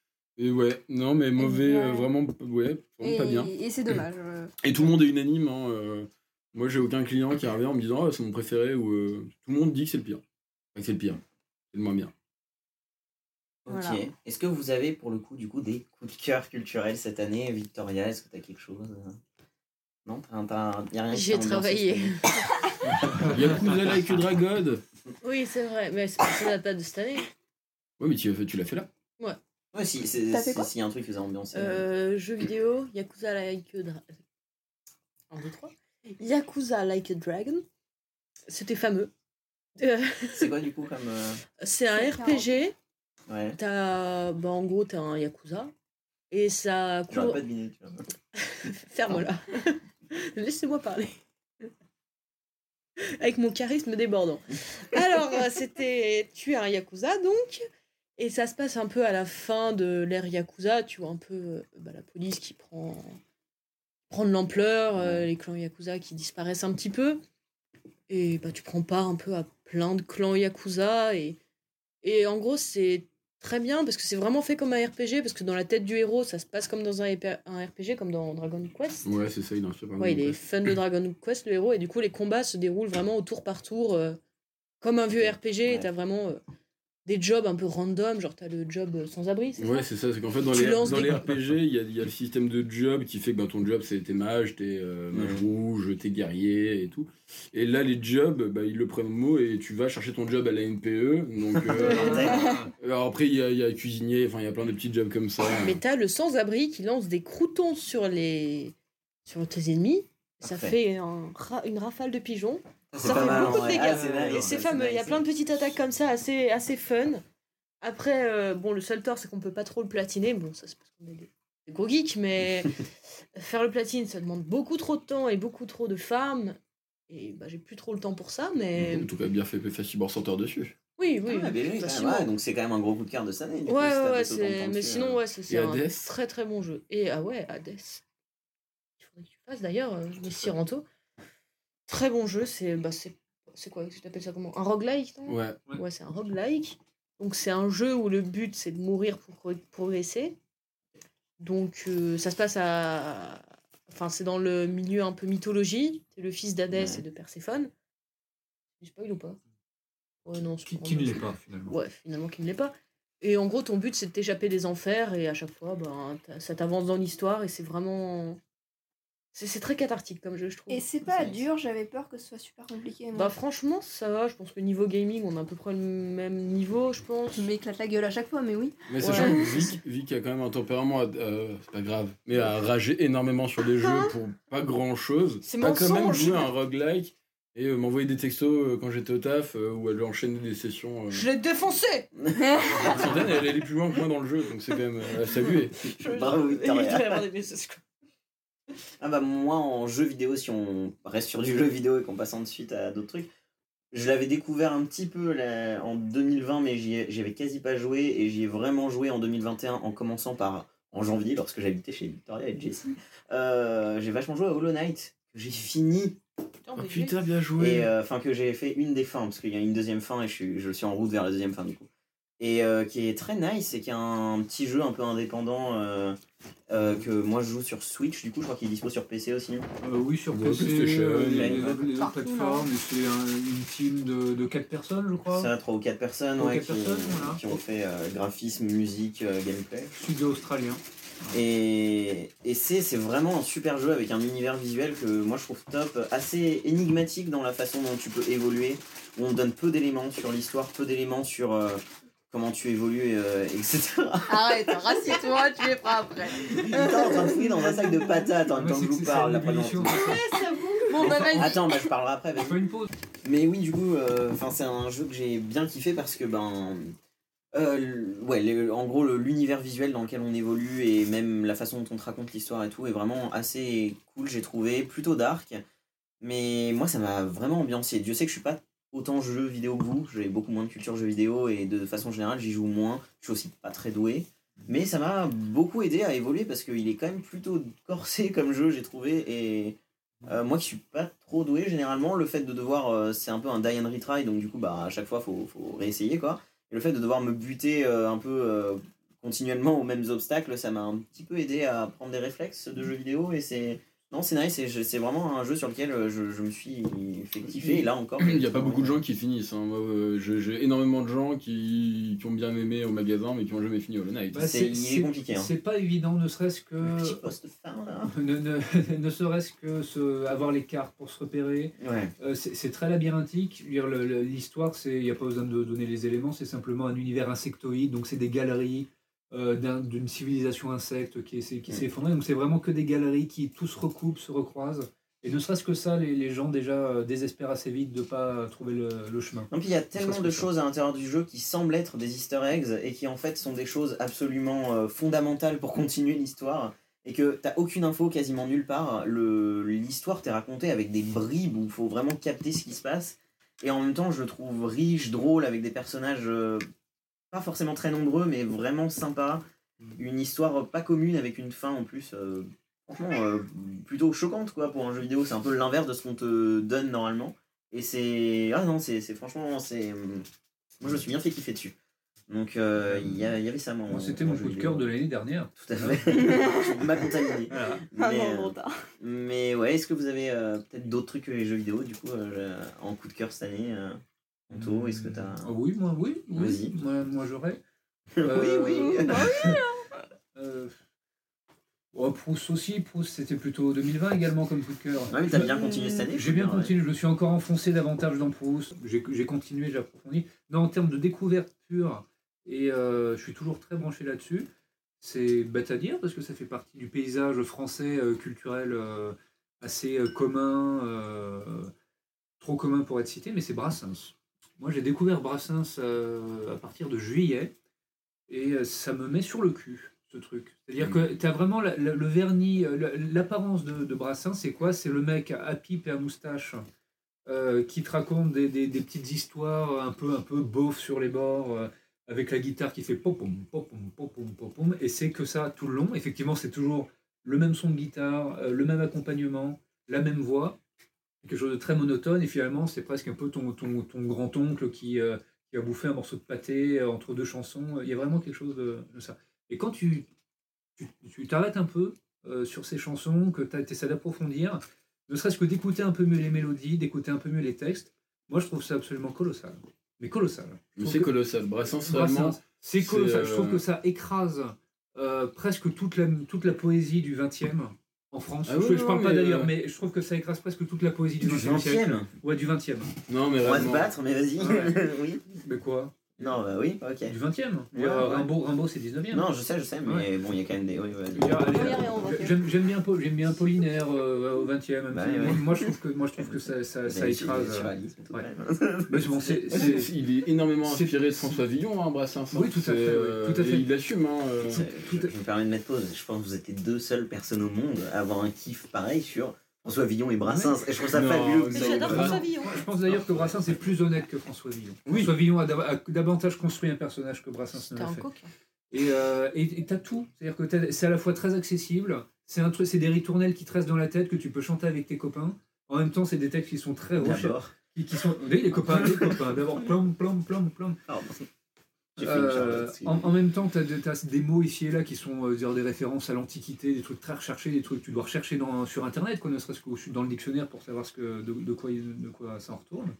Et ouais, non, mais mauvais, euh, vraiment, ouais, vraiment Et, pas bien. et c'est dommage. Et tout le monde est unanime. Hein, euh, moi, j'ai aucun client qui revient en me disant Ah, c'est mon préféré ou euh, tout le monde dit que c'est le pire. Enfin, c'est le pire. C'est le moins bien. Ok. Voilà. Est-ce que vous avez pour le coup du coup des coups de cœur culturels cette année, Victoria? Est-ce que t'as quelque chose? Non, t'as, t'as, y a rien J'ai travaillé. Yakuza Like a Dragon Oui, c'est vrai, mais c'est pas ça date pas de cette année. Ouais, mais tu, tu l'as fait là. Ouais, si, c'est, T'as fait si- s'il y a un truc qui vous a ambiancé. Euh, jeux vidéo, Yakuza Like a Dragon. 1, 2, 3. Yakuza Like a Dragon. C'était fameux. Euh, C'est quoi du coup comme. euh, c'est un C'est RPG. Ouais. T'as, bah, en gros, t'as un Yakuza. Et ça J'aurais court. pas deviné, tu vois. Ferme-la. Laissez-moi parler. Avec mon charisme débordant. Alors, euh, c'était. Tu es un Yakuza, donc. Et ça se passe un peu à la fin de l'ère Yakuza. Tu vois un peu euh, bah, la police qui prend, prend de l'ampleur, euh, les clans Yakuza qui disparaissent un petit peu. Et bah, tu prends part un peu à plein de clans Yakuza. Et, et en gros, c'est très bien parce que c'est vraiment fait comme un RPG. Parce que dans la tête du héros, ça se passe comme dans un, RPG, comme dans Dragon Quest. Ouais, c'est ça, il en fait pas Ouais, il est fan de Dragon Quest, le héros, et du coup, les combats se déroulent vraiment au tour par tour, euh, comme un vieux RPG, et Ouais. t'as vraiment euh, des jobs un peu random, genre t'as le job euh, sans-abri, c'est Ouais, ça c'est ça, c'est qu'en fait, dans Tu les, dans des- les RPG, il y a, il y a le système de job qui fait que bah, ton job, c'est t'es mage, t'es euh, mage rouge, t'es guerrier et tout. Et là, les jobs, bah, ils le prennent au mot et tu vas chercher ton job à la NPE. Donc, euh, alors après, il y a, il y a cuisinier, enfin, il y a plein de petits jobs comme ça. Mais t'as le sans-abri qui lance des croutons sur les sur tes ennemis, ça Parfait. fait un ra- une rafale de pigeons, ça fait mal, beaucoup de dégâts. Ah, c'est fameux, il y a plein de petites attaques comme ça, assez, assez fun. Après, euh, bon, le seul tort, c'est qu'on peut pas trop le platiner. Bon, ça, c'est parce qu'on est des, des gros geeks, mais faire le platine, ça demande beaucoup trop de temps et beaucoup trop de farm. Et bah, j'ai plus trop le temps pour ça, mais En tout cas, bien fait Fastibor Center dessus. oui, oui. Ah, ouais, donc c'est quand même un gros coup de cœur de cette année. du Ouais, ouais, ouais, c'est... mais dessus, sinon, euh. ouais, c'est, un Hades? très très bon jeu. Et ah ouais, Hades. Il faudrait que tu fasses d'ailleurs, euh, mais Siranto. Très bon jeu, c'est, bah, c'est, c'est quoi Tu t'appelles ça comment? Un roguelike Ouais. Ouais, c'est un roguelike. Donc c'est un jeu où le but c'est de mourir pour pro- progresser. Donc euh, ça se passe à, enfin, c'est dans le milieu un peu mythologie. C'est le fils d'Hadès Ouais. et de Perséphone. Je spoil ou pas? Ouais, non, c'est Qui, pas qui ne l'est pas finalement. Ouais, finalement, qui ne l'est pas. Et en gros, ton but, c'est de t'échapper des enfers, et à chaque fois, ben, ça t'avance dans l'histoire, et c'est vraiment. C'est c'est très cathartique comme jeu, je trouve. Et c'est pas dur, j'avais peur que ce soit super compliqué. moi. Bah, franchement, ça va. Je pense que niveau gaming, on a à peu près le même niveau, je pense. Je m'éclate la gueule à chaque fois, mais oui. Mais Ouais. sachant que Vic, Vic a quand même un tempérament, à- euh, c'est pas grave, mais à rager énormément sur des jeux pour pas grand chose. C'est Pas quand même à un roguelike et euh, m'envoyer des textos euh, quand j'étais au taf euh, où elle enchaînait des sessions. euh, Je l'ai défoncé Centaine, elle allait plus loin que moi dans le jeu, donc c'est quand même euh, à saluer. Je- Bravo, Victoria. Ah bah moi en jeu vidéo, si on reste sur du jeu vidéo et qu'on passe ensuite à d'autres trucs, je l'avais découvert un petit peu là, en 2020 mais j'y ai- j'y avais quasi pas joué et j'y ai vraiment joué en 2021 en commençant par en janvier lorsque j'habitais chez Victoria et Jessie. Euh, j'ai vachement joué à Hollow Knight que j'ai fini Putain, Oh putain, bien joué. euh, enfin que j'ai fait une des fins parce qu'il y a une deuxième fin et je suis, je suis en route vers la deuxième fin du coup et euh, qui est très nice et qui est un petit jeu un peu indépendant euh, euh, que moi je joue sur Switch. Du coup je crois qu'il est dispo sur PC aussi Euh, oui, sur Ouais, PC, PlayStation, les, autres plateformes, et c'est un- une team de, de 4 personnes, je crois. ça trois ou quatre personnes Trois ou ouais, quatre qui, personnes, voilà. qui ont fait euh, graphisme musique euh, gameplay. Studio australien. et, et c'est vraiment un super jeu avec un univers visuel que moi je trouve top. Assez énigmatique dans la façon dont tu peux évoluer. Où on donne peu d'éléments sur l'histoire peu d'éléments sur euh, comment tu évolues euh, etc Arrête, rassieds-toi, tu es pas après. Est en train de fouiller dans un sac de patates en même Ouais, temps que je vous parle. tout. c'est ça. Bon, bah vas-y. Attends, bah, je parlerai après. On fait une pause. Mais oui, du coup, euh, enfin c'est un jeu que j'ai bien kiffé parce que, ben. euh, ouais, le- en gros, l'univers visuel dans lequel on évolue et même la façon dont on te raconte l'histoire et tout est vraiment assez cool, j'ai trouvé. Plutôt dark. Mais moi, ça m'a vraiment ambiancé. Dieu sait que je suis pas autant jeu vidéo que vous. J'ai beaucoup moins de culture jeu vidéo et de façon générale, j'y joue moins. Je suis aussi pas très doué. Mais ça m'a beaucoup aidé à évoluer parce qu'il est quand même plutôt corsé comme jeu, j'ai trouvé. Et euh, moi qui suis pas trop doué, généralement, le fait de devoir. euh, c'est un peu un die and retry, donc du coup, bah, à chaque fois, faut, faut réessayer quoi. Et le fait de devoir me buter euh, un peu continuellement aux mêmes obstacles, ça m'a un petit peu aidé à prendre des réflexes de jeux vidéo. Et c'est. Non, c'est nice, c'est vraiment un jeu sur lequel euh, je, je me suis fait kiffer. Et là encore. Il n'y a pas beaucoup de gens qui finissent. hein. Moi, euh, j'ai énormément de gens qui, qui ont bien aimé au magasin, mais qui n'ont jamais fini Hollow Knight. Bah, c'est- compliqué, hein. C'est pas évident, ne serait-ce que. Le petit poste fin là. Ne, ne, ne serait-ce que se, avoir les cartes pour se repérer. Ouais. Euh, c'est très labyrinthique. L'histoire, il n'y a pas besoin de donner les éléments, c'est simplement un univers insectoïde. Donc, c'est des galeries euh, d'un- d'une civilisation insecte qui, qui s'est effondrée. Donc, c'est vraiment que des galeries qui tous recoupent, se recroisent. Et ne serait-ce que ça, les, les gens déjà euh, désespèrent assez vite de ne pas trouver le, le chemin. Puis il y a tellement de choses à l'intérieur du jeu qui semblent être des easter eggs et qui en fait sont des choses absolument euh, fondamentales pour continuer l'histoire et que t'as aucune info quasiment nulle part. L'histoire t'est racontée avec des bribes où il faut vraiment capter ce qui se passe et en même temps je le trouve riche, drôle avec des personnages pas forcément très nombreux mais vraiment sympas. Une histoire pas commune avec une fin en plus. euh, franchement euh, plutôt choquante quoi pour un jeu vidéo c'est un peu l'inverse de ce qu'on te donne normalement et c'est ah non c'est franchement c'est moi je me suis bien fait kiffer dessus donc euh, il y, avait ça moi C'était mon coup de cœur de l'année dernière. tout à fait je m'a contaminé Voilà. Ah mais, euh, mais ouais est-ce que vous avez euh, peut-être d'autres trucs que les jeux vidéo du coup euh, en coup de cœur cette année Anto est-ce que t'as Ah oui, moi, oui. oui. Vas-y. Moi, moi j'aurais. oui Euh, oui Euh, oh, Proust aussi, Proust c'était plutôt 2020 également comme coup de cœur. Ouais, mais t'as bien continué cette année J'ai bien continué, je me suis encore enfoncé davantage dans Proust, j'ai j'ai continué, j'ai approfondi. Non, en termes de découverte pure, et euh, je suis toujours très branché là-dessus, c'est bête à dire parce que ça fait partie du paysage français euh, culturel euh, assez euh, commun, euh, trop commun pour être cité, mais c'est Brassens. Moi j'ai découvert Brassens euh, à partir de juillet, et euh, ça me met sur le cul ce truc. C'est-à-dire que tu as vraiment le vernis, euh, la- l'apparence de, Brassens, c'est quoi? C'est le mec à pipe et à moustache qui te raconte des, petites histoires un peu, un peu beauf sur les bords, avec la guitare qui fait pom-pom, pom-pom, pom-pom, pom-pom, et c'est que ça tout le long. Effectivement, c'est toujours le même son de guitare, le même accompagnement, la même voix, quelque chose de très monotone, et finalement, c'est presque un peu ton, ton, ton grand-oncle qui, euh, qui a bouffé un morceau de pâté euh, entre deux chansons. Il y a vraiment quelque chose de, de ça. Et quand tu tu tu t'arrêtes un peu euh, sur ces chansons, que tu essaies d'approfondir, ne serait-ce que d'écouter un peu mieux les mélodies, d'écouter un peu mieux les textes. Moi, je trouve ça absolument colossal. Mais colossal. C'est que- colossal. Brassens, vraiment. c'est colossal. Je trouve que ça écrase euh, presque toute la, toute la poésie du 20e en France. Ah je, oui, je non, parle pas d'ailleurs, euh, mais je trouve que ça écrase presque toute la poésie du Du 20e siècle. 20e. Ouais, du 20e. Non, mais On va se battre, mais vas-y. Ouais. oui. Mais quoi? Non, bah oui, ok. Du 20e. Ouais, Euh, ouais. Rimbaud, Rimbaud c'est 19e. Non, je sais, je sais, mais Ouais. bon, il y a quand même des. Oui, ouais, Je veux dire, allez, Il y a rien au 20e. J'aime bien, Paul- j'aime bien Apollinaire euh, au 20e. même Bah moi, je trouve que, moi, je trouve que ça, ça, écrase. euh, il est énormément inspiré de François Villon, hein, Brassens. hein. Oui, tout à fait, euh, tout à et fait. il assume. Hein, euh. Je, je me permets de mettre pause. Je pense que vous êtes les deux seules personnes au monde à avoir un kiff pareil sur François Villon et Brassens. Et je trouve ça Non, fabuleux. J'adore François. Villon. Je pense d'ailleurs que Brassens est plus honnête que François Villon. Oui. François Villon a, davantage construit un personnage que Brassens ne l'a un fait. coquin. Et euh, et- t'as tout. C'est-à-dire que t'as- c'est à la fois très accessible, c'est un truc, c'est des ritournelles qui te restent dans la tête que tu peux chanter avec tes copains. En même temps, c'est des textes qui sont très. D'abord. Qui, qui sont, les copains, les copains. D'abord, plom, plom, plom, plom. Pardon. J'ai fait une Euh, en, en même temps, tu as, des mots ici et là qui sont euh, des références à l'Antiquité, des trucs très recherchés, des trucs que tu dois rechercher dans, sur Internet, quoi, ne serait-ce que dans le dictionnaire pour savoir ce que, de, de quoi, il- de quoi ça en retourne.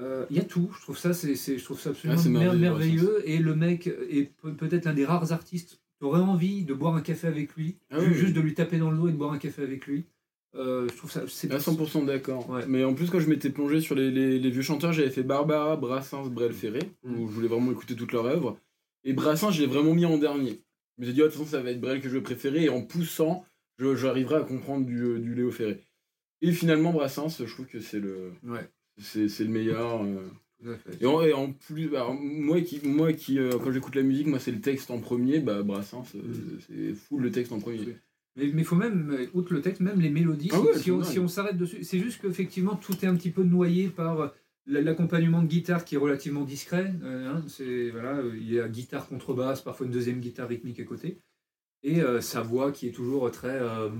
Euh, Il y a tout, je trouve ça, c'est, je trouve ça absolument merveilleux. Et le mec est pe- peut-être l'un des rares artistes. Tu aurais envie de boire un café avec lui, Ah oui. juste de lui taper dans le dos et de boire un café avec lui. Euh, je trouve ça. C'est, À 100% d'accord. Ouais. Mais en plus, quand je m'étais plongé sur les, les- les vieux chanteurs, j'avais fait Barbara, Brassens, Brel Ferré, Mm. où je voulais vraiment écouter toute leur œuvre. Et Brassens, je l'ai vraiment mis en dernier. Je me suis dit, oh, de toute façon, ça va être Brel que je vais préférer, et en poussant, j'arriverai à comprendre du, euh, du Léo Ferré. Et finalement, Brassens, je trouve que c'est le, Ouais, c'est, c'est le meilleur. euh. Et, en, et en plus, bah, moi qui, moi qui euh, quand j'écoute la musique, moi c'est le texte en premier, bah Brassens, euh, Mm. c'est full le texte en premier. Mais il faut même, euh, outre le texte, même les mélodies, Ah si- ouais, si, elles on, si s'arrête dessus, c'est juste qu'effectivement tout est un petit peu noyé par euh, l'accompagnement de guitare qui est relativement discret. euh, hein, c'est, voilà, il y a guitare contrebasse, parfois une deuxième guitare rythmique à côté. Et euh, sa voix qui est toujours très euh,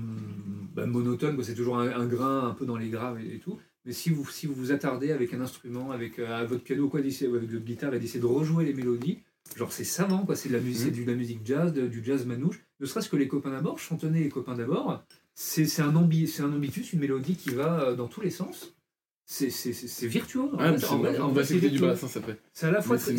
bah, monotone, c'est toujours un, un grain un peu dans les graves et, et tout. Mais si vous, si vous vous attardez avec un instrument, avec euh, votre piano quoi, avec votre guitare et d'essayer de rejouer les mélodies, genre c'est savant, quoi. c'est de la musique, de la musique jazz, de- du jazz manouche. Ne serait-ce que les copains d'abord, chantonner les copains d'abord, c'est c'est un, ambi, c'est un ambitus, une mélodie qui va euh, dans tous les sens. C'est c'est- c'est- c'est virtuose. en Ah, mais fait. c'est En vrai, on va s'écouter du virtuose. Brassens après. C'est à la fois, c'est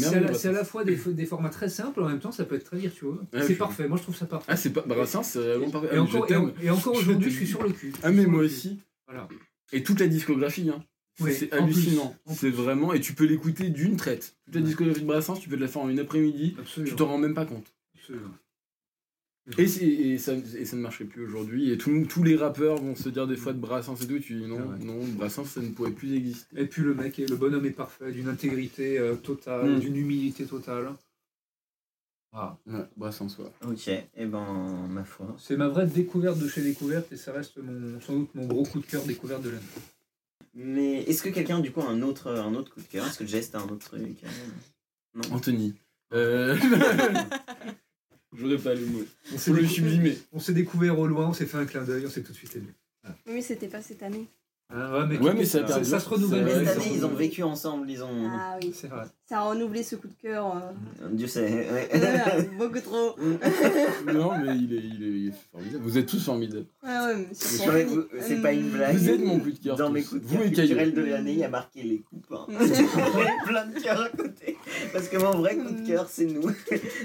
à la, fois des, des formats très simples, en même temps ça peut être très virtuose. Ah, c'est parfait, moi je trouve ça parfait. Ah, c'est pas Brassens, c'est vraiment parfait. et, Ah, encore, et, encore aujourd'hui, je suis sur le cul. Ah, mais moi aussi. Voilà. Et toute la discographie, hein. Oui, c'est hallucinant. C'est vraiment. Et tu peux l'écouter d'une traite. Toute la Ouais. discographie de Brassens, tu peux te la faire en une après-midi. Tu t'en rends même pas compte. Absolument. Et, et, ça, et ça ne marcherait plus aujourd'hui. Et tout- tous les rappeurs vont se dire des fois de Brassens et tout. Et tu dis non, Ouais. non, Brassens, ça ne pourrait plus exister. Et puis le mec, est, le bonhomme est parfait, d'une intégrité euh, totale, Mm. d'une humilité totale. Ah. Ouais, Brassens, ouais. Ok, et ben, ma foi. C'est ma vraie découverte de chez Découverte et ça reste mon, sans doute mon gros coup de cœur découverte de l'année. Mais est-ce que quelqu'un, du coup, a un autre, un autre coup de cœur? Est-ce que Jess a un autre truc Non Anthony. Euh... J'aurais pas le mot. On Faut le décou- sublimer. on s'est découvert au loin, on s'est fait un clin d'œil, on s'est tout de suite aimé. Oui, c'était pas cette année. Ah, ouais, mais, Ouais, mais ça ça, perdure. ça se renouvelle. Mais cette année, ils ont vécu ensemble, ils ont. Ah oui, C'est vrai. Ça a renouvelé ce coup de cœur. euh, Dieu sait. ouais. euh, beaucoup trop. non, mais il est, il, est, il est formidable. Vous êtes tous formidables. Ouais, ouais, c'est pas une blague. Vous êtes mon coup de cœur. Dans tous. mes coups de Vous cœur et culturels de l'année, il y a marqué les copains. J'ai plein de cœurs à côté. Parce que mon vrai coup de cœur, c'est nous.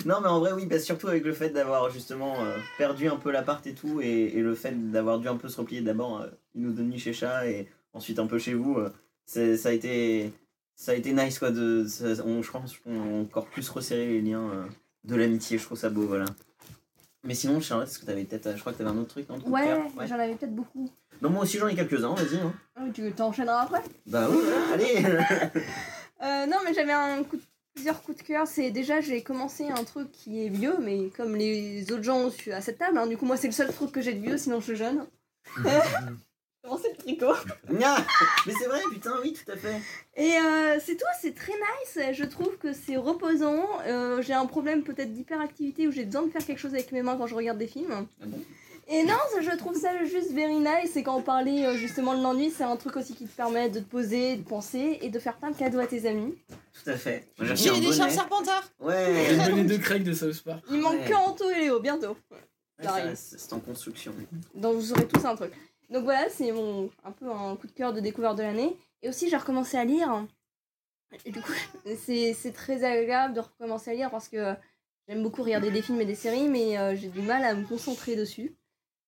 non, mais en vrai, oui, parce que surtout avec le fait d'avoir justement euh, perdu un peu l'appart et tout, et, et le fait d'avoir dû un peu se replier d'abord, euh, il nous donne chez chat, et ensuite un peu chez vous, euh, ça a été. Ça a été nice quoi de. ça- on, je pense qu'on a encore plus resserré les liens euh, de l'amitié, je trouve ça beau, voilà. Mais sinon, Charlotte, est-ce que t'avais peut-être. Je crois que t'avais un autre truc, non Ouais, cœur j'en avais peut-être beaucoup. Non, moi aussi j'en ai quelques-uns, vas-y. Hein. Ah tu t'enchaîneras après? Bah oui, allez Euh, non, mais j'avais un coup de- plusieurs coups de cœur. C'est déjà, j'ai commencé un truc qui est vieux, mais comme les autres gens à cette table, hein, du coup, moi, c'est le seul truc que j'ai de vieux, sinon je suis jeune. Commencer le tricot. Mais c'est vrai, putain, oui, tout à fait. Et euh, c'est tout, c'est très nice. Je trouve que c'est reposant. Euh, j'ai un problème peut-être d'hyperactivité où j'ai besoin de faire quelque chose avec mes mains quand je regarde des films. Ah bon? Et non, je trouve ça juste very nice. Et quand on parlait euh, justement de l'ennui, c'est un truc aussi qui te permet de te poser, de penser et de faire plein de cadeaux à tes amis. Tout à fait. Moi, J'ai des charles serpentards J'ai Ouais. le bonnet de Craig de South Park. Il manque Ouais. que Anto et Léo, bientôt. Ouais, ça ça- arrive. c'est en construction. Donc vous aurez tous un truc. Donc voilà, c'est mon un peu un coup de cœur de découverte de l'année. Et aussi j'ai recommencé à lire. Et du coup, c'est très agréable de recommencer à lire parce que j'aime beaucoup regarder des films et des séries, mais euh, j'ai du mal à me concentrer dessus.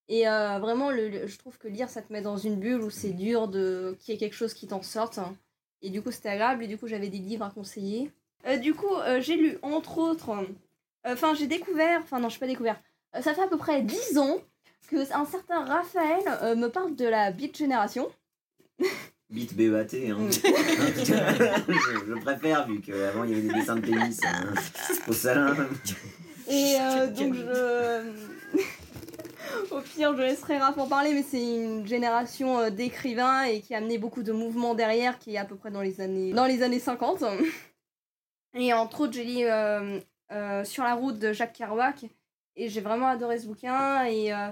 Et euh, vraiment, le, je trouve que lire, ça te met dans une bulle où c'est dur de qu'il y ait quelque chose qui t'en sorte. Et du coup, c'était agréable. Et du coup, j'avais des livres à conseiller. Euh, du coup, j'ai lu, entre autres... Enfin, j'ai découvert... Enfin, non, je suis pas découvert. Ça fait à peu près 10 ans que un certain Raphaël euh, me parle de la Beat Génération. BEAT, hein. je, je préfère, vu qu'avant il y avait des dessins de pénis hein, au salon. Et euh, donc, je... Au pire, je laisserai Raph en parler, mais c'est une génération euh, d'écrivains et qui a amené beaucoup de mouvements derrière, qui est à peu près dans les années, dans les années 50. Et entre autres, j'ai lu euh, euh, Sur la route de Jacques Kerouac, et j'ai vraiment adoré ce bouquin. Et euh,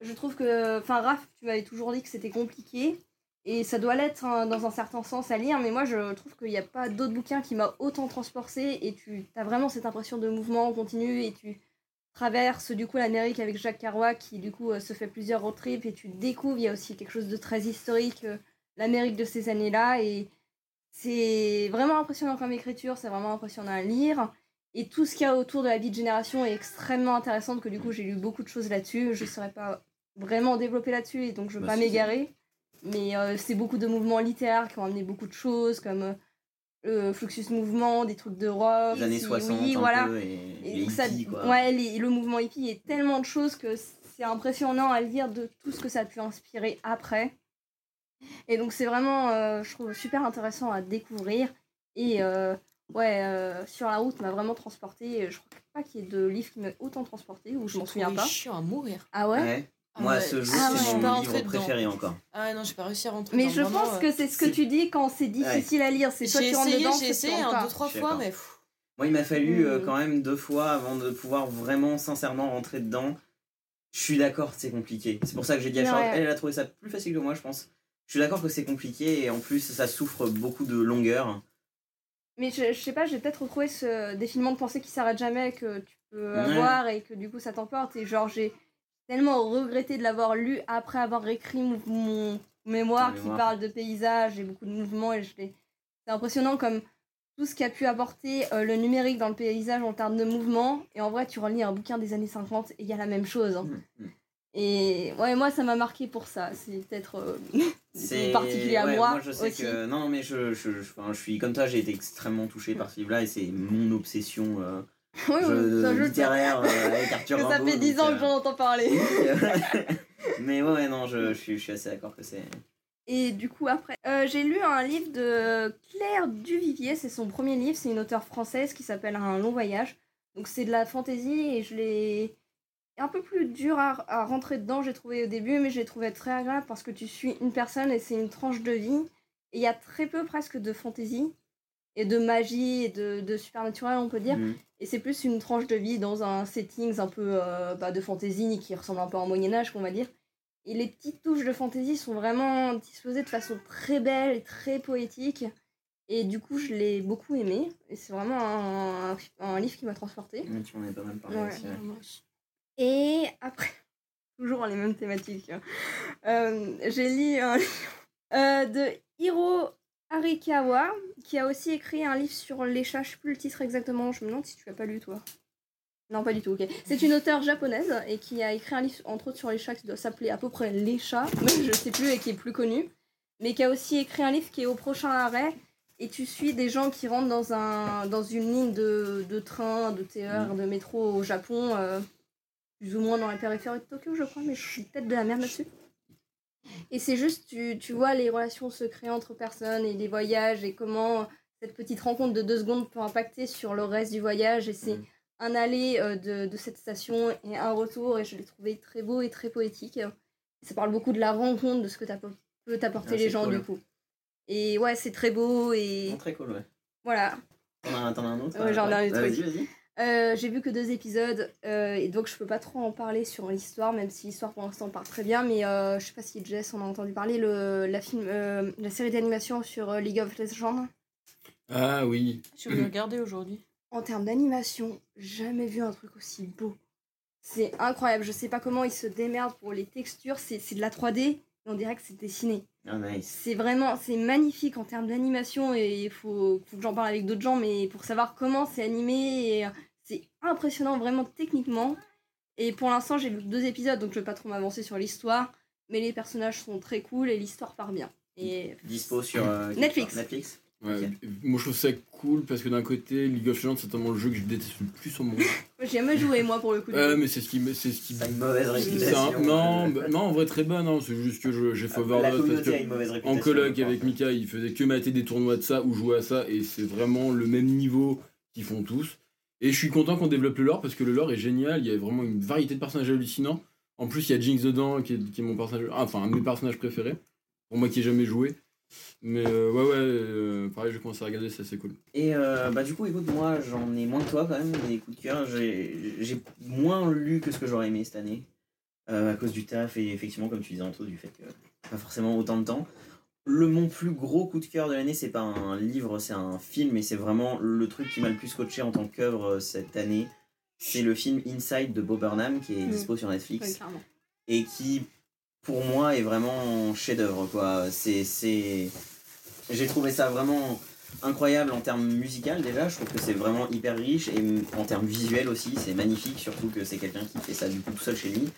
je trouve que, enfin, Raph, tu m'avais toujours dit que c'était compliqué, et ça doit l'être hein, dans un certain sens à lire, mais moi je trouve qu'il n'y a pas d'autre bouquin qui m'a autant transporté, et tu as vraiment cette impression de mouvement continu, et tu traverses du coup l'Amérique avec Jacques Kerouac qui du coup euh, se fait plusieurs road trips et tu découvres il y a aussi quelque chose de très historique euh, l'Amérique de ces années-là et c'est vraiment impressionnant comme écriture c'est vraiment impressionnant à lire et tout ce qu'il y a autour de la vie de génération est extrêmement intéressant que du coup j'ai lu beaucoup de choses là-dessus. Je ne saurais pas vraiment développer là-dessus et donc je ne veux Bah, pas m'égarer mais euh, c'est beaucoup de mouvements littéraires qui ont amené beaucoup de choses comme euh, le Fluxus Mouvement, des trucs de rock. Les années qui- 60, oui, un voilà. peu, et, Et les donc ça- hippies, quoi. Ouais, les- le mouvement hippie, il y a tellement de choses que c'est impressionnant à lire de tout ce que ça a pu inspirer après. Et donc c'est vraiment, euh, je trouve, super intéressant à découvrir. Et euh, ouais, euh, sur la route m'a vraiment transporté. Je crois pas qu'il y ait de livre qui m'a autant transporté, ou je m'en souviens pas. chiant à mourir. Ah ouais, Ouais. Moi, ouais. ce jour, Ah ouais. Je c'est suis pas mon livre dedans. préféré encore. Ah non, j'ai pas réussi à rentrer Mais dedans, je vraiment, pense euh, que c'est ce que tu dis quand c'est difficile à lire. C'est soit tu rentres dedans, j'ai essayé un, deux, trois fois, mais Moi, il m'a fallu euh, Mm. quand même deux fois avant de pouvoir vraiment, sincèrement rentrer dedans. Je suis d'accord, c'est compliqué. C'est pour ça que j'ai dit à Charlotte, Ouais. elle, elle a trouvé ça plus facile que moi, je pense. Je suis d'accord que c'est compliqué et en plus, ça souffre beaucoup de longueur. Mais je, je sais pas, j'ai peut-être retrouvé ce défilement de pensée qui s'arrête jamais que tu peux Ouais. avoir et que du coup ça t'emporte. Et genre, j'ai tellement regretté de l'avoir lu après avoir écrit mon, mon mémoire qui parle de paysages et beaucoup de mouvements. Et c'est impressionnant comme tout ce qu'a pu apporter euh, le numérique dans le paysage en termes de mouvement. Et en vrai, tu relis un bouquin des années 50 et il y a la même chose. hein. Mm, mm. Et ouais, moi ça m'a marqué pour ça. C'est peut-être euh, particulier à ouais, moi, je sais aussi. que non, mais je, je, je, enfin, je suis comme toi, j'ai été extrêmement touché par ce livre-là et c'est mon obsession euh, Oui, je- ça, je le sais. littéraire euh, avec Arthur Que ça fait 10 donc, ans euh, que j'en entends parler. mais ouais, ouais, non, je, je, suis, je suis assez d'accord que c'est. Et du coup, après, euh, j'ai lu un livre de Claire Duvivier, c'est son premier livre, c'est une auteure française qui s'appelle Un long voyage. Donc c'est de la fantaisie et je l'ai un peu plus dur à, à rentrer dedans, j'ai trouvé au début, mais je l'ai trouvé très agréable parce que tu suis une personne et c'est une tranche de vie. Et il y a très peu presque de fantaisie et de magie et de, de supernaturel, on peut dire. Mm. Et c'est plus une tranche de vie dans un setting un peu euh, bah, de fantaisie qui ressemble un peu au Moyen-Âge, qu'on va dire. Et les petites touches de fantaisie sont vraiment disposées de façon très belle et très poétique. Et du coup, je l'ai beaucoup aimé. Et c'est vraiment un, un livre qui m'a transporté. Tu m'en as pas mal parlé Ouais. aussi. ouais. Et après, toujours les mêmes thématiques. hein. Euh, J'ai lu un livre euh, de Hiro Arikawa, qui a aussi écrit un livre sur les chats. Je sais plus le titre exactement. Je me demande si tu l'as pas lu, toi. Non, pas du tout, ok. C'est une auteure japonaise et qui a écrit un livre, entre autres, sur les chats qui doit s'appeler à peu près Les chats, je sais plus, et qui est plus connu. Mais qui a aussi écrit un livre qui est au prochain arrêt. Et tu suis des gens qui rentrent dans, un, dans une ligne de, de train, de TER, de métro au Japon, euh, plus ou moins dans la périphérie de Tokyo, je crois, mais je suis peut-être de la merde là-dessus. Et c'est juste, tu, tu vois les relations se créer entre personnes et les voyages et comment cette petite rencontre de deux secondes peut impacter sur le reste du voyage. Et c'est Mm. un aller euh, de, de cette station et un retour. Et je l'ai trouvé très beau et très poétique. Ça parle beaucoup de la rencontre, de ce que peut t'apporter Ah, les gens cool. du coup. Et ouais, c'est très beau et Non, très cool, ouais. voilà. T'en as, un autre Ouais, j'en ai un autre, Bah, oui. Vas-y, vas-y. Euh, j'ai vu que deux épisodes euh, et donc je peux pas trop en parler sur l'histoire, même si l'histoire pour l'instant part très bien. Mais euh, je sais pas si Jess en a entendu parler, le, la, film, euh, la série d'animation sur League of Legends. Ah oui. Je vais regarder aujourd'hui. En termes d'animation, jamais vu un truc aussi beau. C'est incroyable. Je sais pas comment ils se démerdent pour les textures. C'est c'est de la 3D. et On dirait que c'est dessiné. Ah, nice. C'est vraiment, c'est magnifique en termes d'animation et il faut, faut que j'en parle avec d'autres gens, mais pour savoir comment c'est animé, et, euh, impressionnant vraiment techniquement. Et pour l'instant, j'ai vu deux épisodes, donc je vais pas trop m'avancer sur l'histoire, mais les personnages sont très cool et l'histoire part bien. Et Dispo sur euh, Netflix. Netflix. Ouais. Moi je trouve ça cool parce que d'un côté, League of Legends c'est tellement le jeu que je déteste le plus au monde. j'ai jamais joué moi pour le coup. Ouais, mais c'est ce qui me. C'est ce qui Ça a une mauvaise c'est réputation. un- non, euh, bah, non, en vrai très bonne, hein, c'est juste que j'ai fait la overdose parce que en coloc avec. Mika, il faisait que mater des tournois de ça ou jouer à ça et c'est vraiment le même niveau qu'ils font tous. Et je suis content qu'on développe le lore parce que le lore est génial, il y a vraiment une variété de personnages hallucinants. En plus, il y a Jinx dedans qui est, mon personnage, ah, enfin un de mes personnages préférés, pour moi qui ai jamais joué. Mais euh, ouais, ouais, euh, pareil, je vais commencer à regarder, ça c'est cool. Et euh, bah du coup, écoute, moi j'en ai moins que toi quand même, des coups de cœur. J'ai moins lu que ce que j'aurais aimé cette année, à cause du taf et effectivement, comme tu disais Anto, du fait que pas forcément autant de temps. Le mon plus gros coup de cœur de l'année, c'est pas un livre, c'est un film, et c'est vraiment le truc qui m'a le plus coaché en tant qu'œuvre euh, cette année. C'est le film Inside de Bob Burnham qui est Mm. dispo sur Netflix clairement. et qui pour moi est vraiment chef-d'œuvre quoi. C'est c'est j'ai trouvé ça vraiment incroyable en termes musical déjà, je trouve que c'est vraiment hyper riche et en termes visuels aussi, c'est magnifique surtout que c'est quelqu'un qui fait ça du coup tout seul chez lui.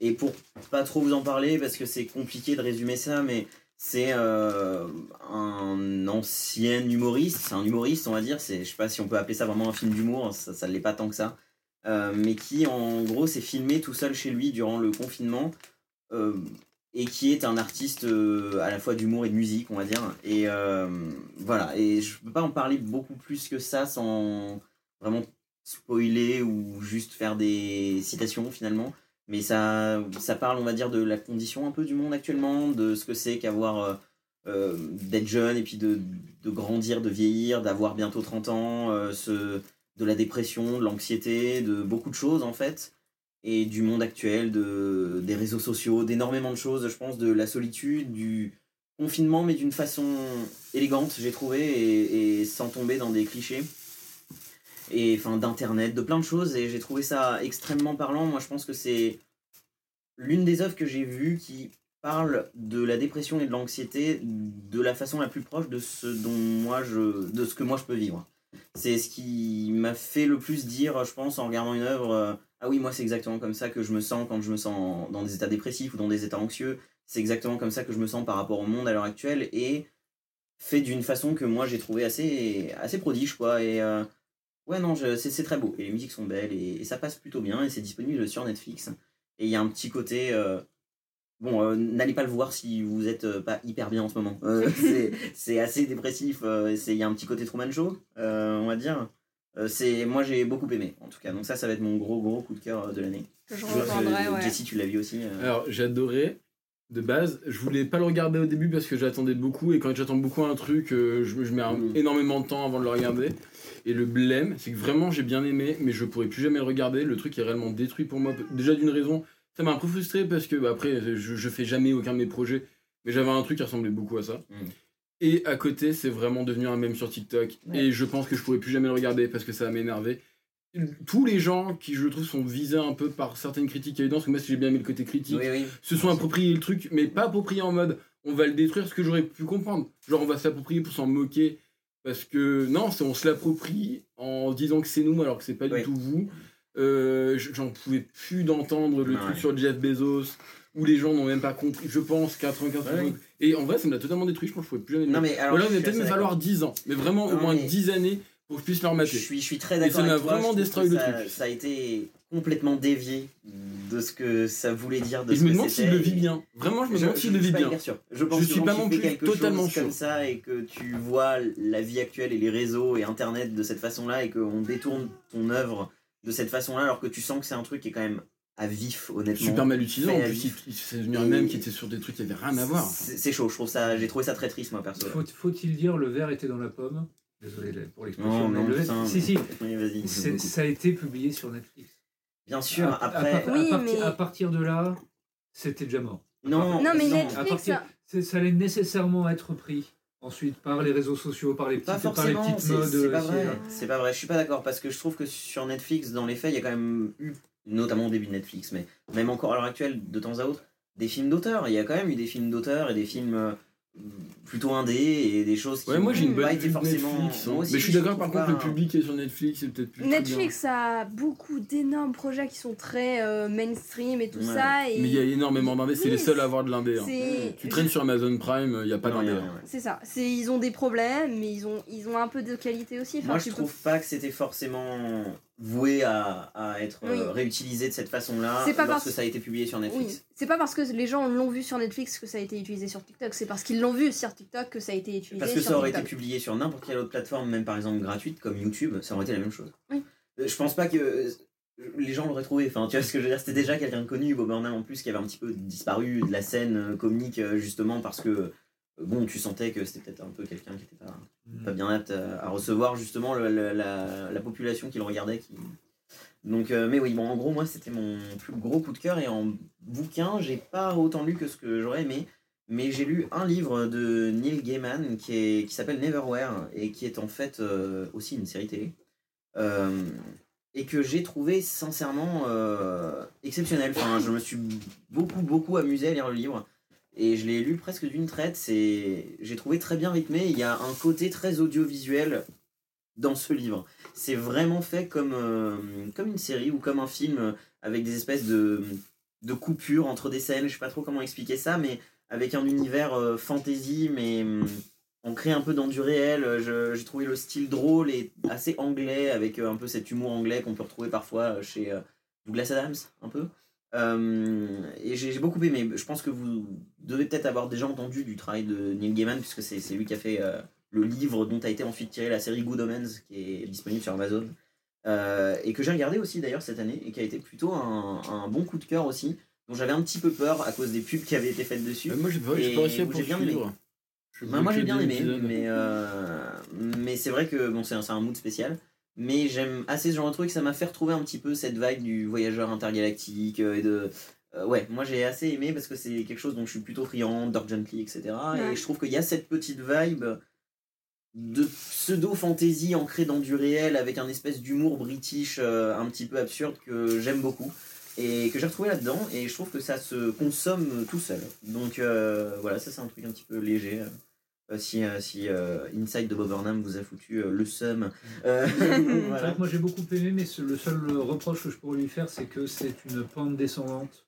Et pour pas trop vous en parler parce que c'est compliqué de résumer ça mais c'est euh, un ancien humoriste, c'est un humoriste on va dire, je sais pas si on peut appeler ça vraiment un film d'humour, ça ça l'est pas tant que ça. Euh, mais qui en gros s'est filmé tout seul chez lui durant le confinement euh, et qui est un artiste à la fois d'humour et de musique, on va dire. Et voilà, et je peux pas en parler beaucoup plus que ça sans vraiment spoiler ou juste faire des citations finalement. Mais ça, parle, on va dire, de la condition un peu du monde actuellement, de ce que c'est qu'avoir euh, euh, d'être jeune et puis de, grandir, de vieillir, d'avoir bientôt 30 ans, euh, de la dépression, de l'anxiété, de beaucoup de choses en fait et du monde actuel, de, des réseaux sociaux, d'énormément de choses, je pense, de la solitude, du confinement, mais d'une façon élégante, j'ai trouvé, et sans tomber dans des clichés. Et enfin, d'internet, de plein de choses, et j'ai trouvé ça extrêmement parlant. Moi, je pense que c'est l'une des œuvres que j'ai vues qui parle de la dépression et de l'anxiété de la façon la plus proche de ce dont moi je de ce que moi je peux vivre. C'est ce qui m'a fait le plus dire je pense en regardant une œuvre euh, ah oui moi c'est exactement comme ça que je me sens quand je me sens dans des états dépressifs ou dans des états anxieux. C'est exactement comme ça que je me sens par rapport au monde à l'heure actuelle et fait d'une façon que moi j'ai trouvé assez assez prodige quoi. Euh, ouais non je- c'est c'est très beau et les musiques sont belles et, et ça passe plutôt bien et c'est disponible sur Netflix et il y a un petit côté euh, Bon, euh, n'allez pas le voir si vous êtes euh, pas hyper bien en ce moment. Euh, c'est- c'est assez dépressif. euh, c'est- Il y a un petit côté Truman Show, euh, on va dire. Euh, c'est moi j'ai beaucoup aimé en tout cas. Donc ça, ça va être mon gros gros coup de cœur de l'année. Que je ouais. Jessie, tu l'as vu aussi. euh. Alors, j'adorais de base. Je voulais pas le regarder au début parce que j'attendais beaucoup. Et quand j'attends beaucoup un truc, euh, je, je mets un- Mm. énormément de temps avant de le regarder. Et le blême, c'est que vraiment j'ai bien aimé, mais je pourrais plus jamais le regarder. Le truc est réellement détruit pour moi. Déjà d'une raison, ça m'a un peu frustré parce que bah, après, je, je fais jamais aucun de mes projets. Mais j'avais un truc qui ressemblait beaucoup à ça. Mm. Et à côté, c'est vraiment devenu un mème sur TikTok. Ouais. Et je pense que je pourrais plus jamais le regarder parce que ça va m'énerver. Tous les gens qui, je trouve, sont visés un peu par certaines critiques évidentes, parce que moi, si j'ai bien aimé le côté critique, Oui, oui. se sont appropriés le truc, mais pas approprié en mode on va le détruire, ce que j'aurais pu comprendre. Genre on va s'approprier pour s'en moquer. Parce que non, on se l'approprie en disant que c'est nous alors que c'est pas Oui. du tout vous. Euh, J'en pouvais plus d'entendre le truc sur Jeff Bezos où les gens n'ont même pas compris, je pense, 95%. Ouais. Et en vrai, ça me l'a totalement détruit, je pense que je pouvais plus jamais Non mais alors. Ou alors, je il va peut-être me falloir 10 ans, mais vraiment au moins mais- 10 années pour que je puisse le Je remater. suis, je suis très Et d'accord. ça m'a avec toi, vraiment je que le ça, truc. Ça a été complètement dévié de ce que ça voulait dire. De Et ce je me demande s'il le vit bien. Vraiment, je me Je, demande je- s'il je le suis vit pas bien. sûr. Je pense Je que suis pas tu non plus quelque totalement chose sûr. comme ça et que tu vois la vie actuelle et les réseaux et Internet de cette façon-là et qu'on détourne ton œuvre de cette façon-là alors que tu sens que c'est un truc qui est quand même à vif, honnêtement. Super mal utilisé. En plus, vif. il- il- c'est devenu un Et- même qui était sur des trucs qui avaient rien à voir. C'est chaud, je trouve ça, j'ai trouvé ça très triste moi perso. Faut- Faut-il dire le verre était dans la pomme? Désolé pour l'expression. Non, mais non, le. Si, si. Oui, Ça a été publié sur Netflix. Bien sûr, À- après. à, Oui, partir- mais- à partir de là, c'était déjà mort. Non, Non, mais À Netflix, partir, c'est- ça allait nécessairement être pris ensuite par les réseaux sociaux, par les Pas petites, par les forcément, petites c'est modes. c'est pas vrai. C'est pas vrai, je suis pas d'accord parce que je trouve que sur Netflix, dans les faits, il y a quand même eu notamment au début de Netflix, mais même encore à l'heure actuelle, de temps à autre, des films d'auteur. Il y a quand même eu des films d'auteur et des films euh, plutôt indés et des choses qui Ouais, moi j'ai une bonne vue forcément. Netflix. hein. Aussi, mais je suis d'accord, par contre, le un- public qui est sur Netflix, c'est peut-être plus. très bien. Netflix a beaucoup d'énormes projets qui sont très euh, mainstream et tout Ouais. ça. Et Mais il y a énormément d'indés, c'est Oui, les seuls à avoir de l'indé. hein. c'est- Tu traînes sur Amazon Prime, il n'y a pas d'indé. hein. ouais. C'est ça. C'est ils ont des problèmes, mais ils ont ils ont un peu de qualité aussi. Enfin, Moi, je peux- trouve pas que c'était forcément voué à, à être euh, réutilisé de cette façon-là C'est pas lorsque parce- ça a été publié sur Oui, Netflix. c'est pas parce que les gens l'ont vu sur Netflix que ça a été utilisé sur TikTok, c'est parce qu'ils l'ont vu sur TikTok que ça a été utilisé Parce que sur ça aurait été publié sur n'importe quelle autre plateforme, même par exemple gratuite comme YouTube, ça aurait été la même chose. Oui. Euh, Je pense pas que euh, les gens l'auraient trouvé. Enfin, tu vois ce que je veux dire? C'était déjà quelqu'un de connu, Bob Burnham en plus, qui avait un petit peu disparu de la scène comique justement parce que bon, tu sentais que c'était peut-être un peu quelqu'un qui était pas, pas bien apte à, à recevoir justement le- le- la, la population qui le regardait. Qui... Donc, euh, mais oui, bon, en gros, moi, c'était mon plus gros coup de cœur. Et en bouquin, j'ai pas autant lu que ce que j'aurais aimé. Mais j'ai lu un livre de Neil Gaiman qui, est, qui s'appelle Neverwhere et qui est en fait euh, aussi une série télé. Euh, et que j'ai trouvé sincèrement exceptionnel. Enfin, je me suis beaucoup, beaucoup amusé à lire le livre. Et je l'ai lu presque d'une traite. C'est, j'ai trouvé très bien rythmé. Il y a un côté très audiovisuel dans ce livre. C'est vraiment fait comme, euh, comme une série ou comme un film euh, avec des espèces de, de coupures entre des scènes. Je sais pas trop comment expliquer ça, mais avec un univers euh, fantasy, mais hum, ancré un peu dans du réel. J'ai trouvé le style drôle et assez anglais, avec euh, un peu cet humour anglais qu'on peut retrouver parfois chez euh, Douglas Adams, un peu. Euh, et j'ai beaucoup aimé. Je pense que vous devez peut-être avoir déjà entendu du travail de Neil Gaiman, puisque c'est lui qui a fait euh, le livre dont a été ensuite tiré la série Good Omens, qui est disponible sur Amazon. Euh, et que j'ai regardé aussi d'ailleurs cette année, et qui a été plutôt un, un bon coup de cœur aussi, dont j'avais un petit peu peur à cause des pubs qui avaient été faites dessus. Euh, Moi j'ai bien aimé. Bah, moi j'ai bien aimé, mais, euh, mais c'est vrai que bon, c'est un, c'est un mood spécial. Mais j'aime assez ce genre de truc, ça m'a fait retrouver un petit peu cette vibe du voyageur intergalactique euh, et de. euh, ouais, moi j'ai assez aimé parce que c'est quelque chose dont je suis plutôt friand, Dark Gently, etc. Ouais. Et je trouve qu'il y a cette petite vibe de pseudo-fantasy ancrée dans du réel avec un espèce d'humour british euh, un petit peu absurde que j'aime beaucoup et que j'ai retrouvé là-dedans et je trouve que ça se consomme tout seul. Donc euh, voilà, ça c'est un truc un petit peu léger. Euh, si euh, si euh, Inside de Bob Burnham vous a foutu euh, le seum. Euh, C'est vrai voilà. que moi j'ai beaucoup aimé, mais ce- le seul reproche que je pourrais lui faire, c'est que c'est une pente descendante.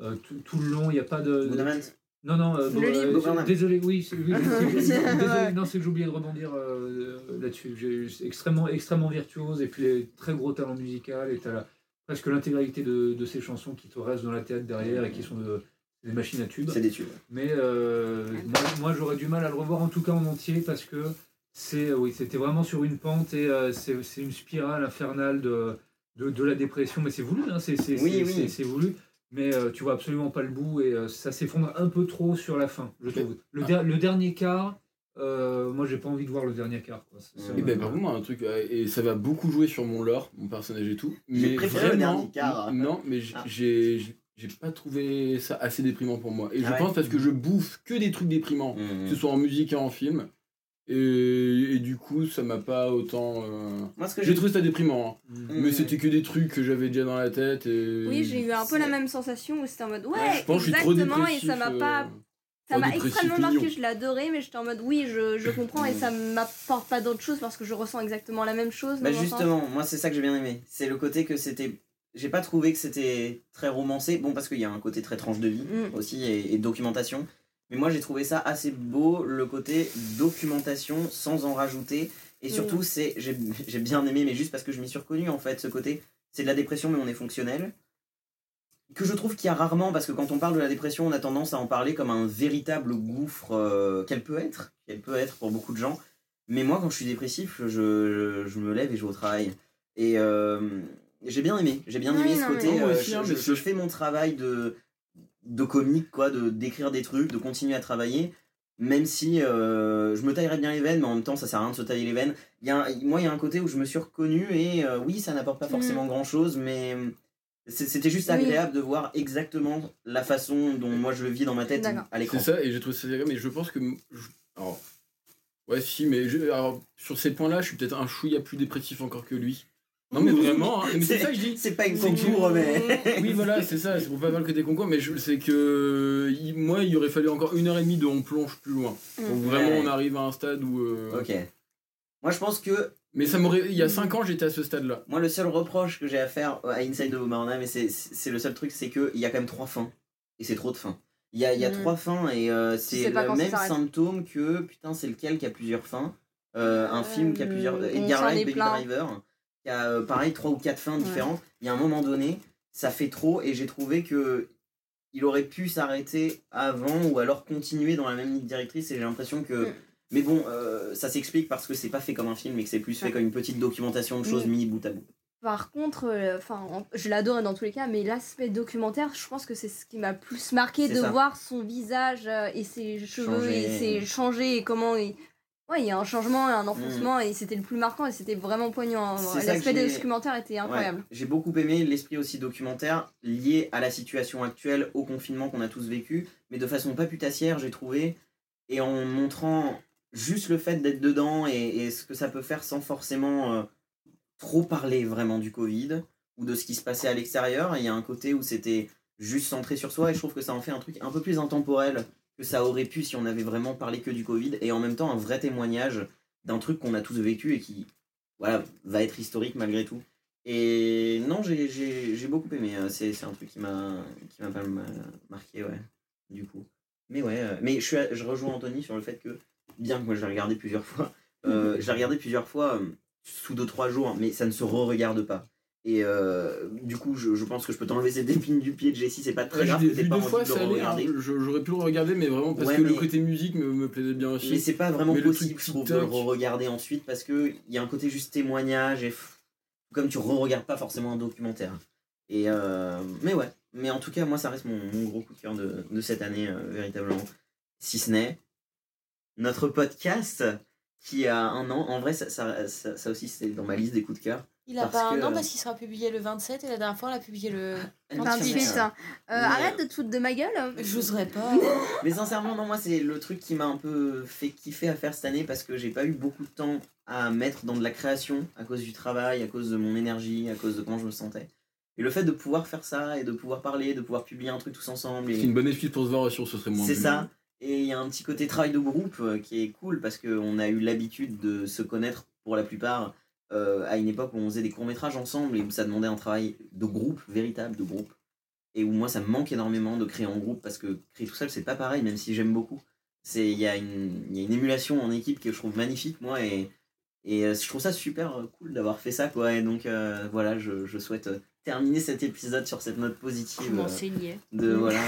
Euh, tout, tout le long, il n'y a pas de. Good Omens Non, non, euh, Le bon, livre, euh, Burnham. désolé, oui, c'est- oui, désolé, non, c'est que j'ai oublié de rebondir euh, là-dessus. Extrêmement, extrêmement virtuose et puis très gros talent musical et t'as la- presque l'intégralité de, de ces chansons qui te restent dans la tête derrière et qui sont de- des machines à tubes. C'est des tubes. Mais euh, moi, moi, j'aurais du mal à le revoir en tout cas en entier parce que c'est oui c'était vraiment sur une pente et euh, c'est c'est une spirale infernale de, de, de la dépression mais c'est voulu hein, c'est c'est- Oui, c'est- oui. voulu mais euh, tu vois absolument pas le bout et euh, ça s'effondre un peu trop sur la fin je trouve le, der- le dernier quart euh, moi j'ai pas envie de voir le dernier quart quoi. Ça- ça Et me- ben, par contre, un truc, euh, et ça va beaucoup jouer sur mon lore, mon personnage et tout. J'ai Mais préféré le dernier quart. Non, mais Ah. J'ai pas trouvé ça assez déprimant pour moi. Et je Ah ouais pense parce que je bouffe que des trucs déprimants, Mmh. que ce soit en musique et en film. Et, et du coup, ça m'a pas autant. euh, Moi ce que J'ai j'ai trouvé ça déprimant, hein. Mm. mais c'était que des trucs que j'avais déjà dans la tête. Et... Oui, j'ai eu un peu la même sensation où c'était en mode ouais, Je pense que je suis trop exactement, et ça m'a pas. euh, Ça Oh, m'a extrêmement marqué, je l'ai adoré, mais j'étais en mode oui, je, je comprends et ça m'apporte pas d'autre chose parce que je ressens exactement la même chose. Bah justement, moi c'est ça que j'ai bien aimé. C'est le côté que c'était. J'ai pas trouvé que c'était très romancé. Bon, parce qu'il y a un côté très tranche de vie Mm. aussi et, et documentation. Mais moi j'ai trouvé ça assez beau, le côté documentation sans en rajouter. Et surtout, Mm. c'est j'ai j'ai bien aimé, mais juste parce que je m'y suis reconnu en fait, ce côté. C'est de la dépression, mais on est fonctionnel. Que je trouve qu'il y a rarement, parce que quand on parle de la dépression, on a tendance à en parler comme un véritable gouffre euh, qu'elle peut être, qu'elle peut être pour beaucoup de gens. Mais moi, quand je suis dépressif, je, je, je me lève et je vais au travail. Et euh, j'ai bien aimé. J'ai bien aimé ce non, côté. Euh, aussi, je, hein, je- mais je fais mon travail de, de comique, quoi, de d'écrire des trucs, de continuer à travailler. Même si euh, je me taillerais bien les veines, mais en même temps, ça sert à rien de se tailler les veines. Il y a un- moi, il y a un côté où je me suis reconnu et euh, oui, ça n'apporte pas forcément grand chose, mais c'est- c'était juste Oui. agréable de voir exactement la façon dont moi je le vis dans ma tête à l'écran. C'est ça, et j'ai trouvé ça agréable, mais je pense que. je- Alors, ouais, si, mais je- alors, sur ces points-là, je suis peut-être un chouïa plus dépressif encore que lui. Non, mais vraiment, hein. c'est C'est- ça que je dis. C'est pas une C'est que- concours, mais. Oui, voilà, c'est ça, c'est pour pas voir le côté concours, mais sais que moi, il aurait fallu encore une heure et demie de on plonge plus loin. Mm. Donc vraiment, Ouais. on arrive à un stade où. euh, Ok. Moi, je pense que Mais ça m'aurait. Il y a 5 ans, j'étais à ce stade-là. Moi, le seul reproche que j'ai à faire à Inside of Marna, mais c'est- c'est le seul truc, c'est qu'il y a quand même trois fins. Et c'est trop de fins. Il y a, il y a Mm. trois fins et euh, c'est le même symptôme que, putain, c'est lequel qui a plusieurs fins? Euh, Un film qui a plusieurs. Edgar Wright, Baby plein. Driver, qui a euh, pareil trois ou quatre fins différentes. Il y a un moment donné, ça fait trop et j'ai trouvé que il aurait pu s'arrêter avant ou alors continuer dans la même ligne directrice et j'ai l'impression que. Mm. Mais bon, euh, ça s'explique parce que c'est pas fait comme un film et que c'est plus fait Ouais. comme une petite documentation de choses Mais- mis bout à bout. Par contre, euh, enfin, en- je l'adore dans tous les cas, mais l'aspect documentaire, je pense que c'est ce qui m'a plus marqué de ça. voir son visage et ses cheveux Changer. et ses changé et comment il... Ouais, il y a un changement et un enfoncement et c'était le plus marquant et c'était vraiment poignant. Mm. L'aspect que j'ai- documentaire était incroyable. Ouais, J'ai beaucoup aimé l'esprit aussi documentaire lié à la situation actuelle, au confinement qu'on a tous vécu, mais de façon pas putassière, j'ai trouvé, et en montrant juste le fait d'être dedans et, et ce que ça peut faire sans forcément euh, trop parler vraiment du Covid ou de ce qui se passait à l'extérieur. Il y a un côté où c'était juste centré sur soi et je trouve que ça en fait un truc un peu plus intemporel ça aurait pu si on avait vraiment parlé que du Covid et en même temps un vrai témoignage d'un truc qu'on a tous vécu et qui voilà, va être historique malgré tout. Et non, j'ai- beaucoup aimé. euh, C'est un truc qui m'a pas marqué, ouais, du coup. Mais ouais, euh, mais je, rejoins Anthony sur le fait que, bien que moi je regardé plusieurs fois, euh, je l'ai regardé plusieurs fois euh, sous 2-3 jours, mais ça ne se re-regarde pas. Et euh, du coup, je, je pense que je peux t'enlever cette épine du pied de Jessie, c'est pas très Ouais, grave pas fois, de le ça allait. hein. Je- J'aurais pu le regarder, mais vraiment parce Ouais, que mais- le côté musique me, me plaisait bien Mais aussi. c'est pas vraiment Mais le possible, je trouve, de le re-regarder ensuite parce qu'il y a un côté juste témoignage et comme tu re-regardes pas forcément un documentaire. Et euh, mais ouais, mais en tout cas, moi, ça reste mon, mon gros coup de cœur de, de cette année, euh, véritablement. Si ce n'est notre podcast qui a un an. En vrai, ça, ça, ça, ça aussi, c'est dans ma liste des coups de cœur. Il a Parce pas un que- an parce qu'il sera publié le 27 et la dernière fois on l'a publié le 28. 28. hein. Euh, Mais- arrête de te foutre de ma gueule. J'oserais pas. Mais sincèrement, non, moi, c'est le truc qui m'a un peu fait kiffer à faire cette année parce que j'ai pas eu beaucoup de temps à mettre dans de la création à cause du travail, à cause de mon énergie, à cause de comment je me sentais. Et le fait de pouvoir faire ça et de pouvoir parler, de pouvoir publier un truc tous ensemble. et- C'est une bonne excuse pour se voir sur ce serait moins C'est ça. Et il y a un petit côté travail de groupe euh, qui est cool parce qu'on a eu l'habitude de se connaître pour la plupart euh, à une époque où on faisait des courts-métrages ensemble et où ça demandait un travail de groupe, véritable de groupe. Et où moi ça me manque énormément de créer en groupe parce que créer tout seul c'est pas pareil, même si j'aime beaucoup. Il y, y a une émulation en équipe que je trouve magnifique, moi, et, et euh, je trouve ça super euh, cool d'avoir fait ça, quoi. Et donc voilà, je, je souhaite terminer cet épisode sur cette note positive. Comment euh, de voilà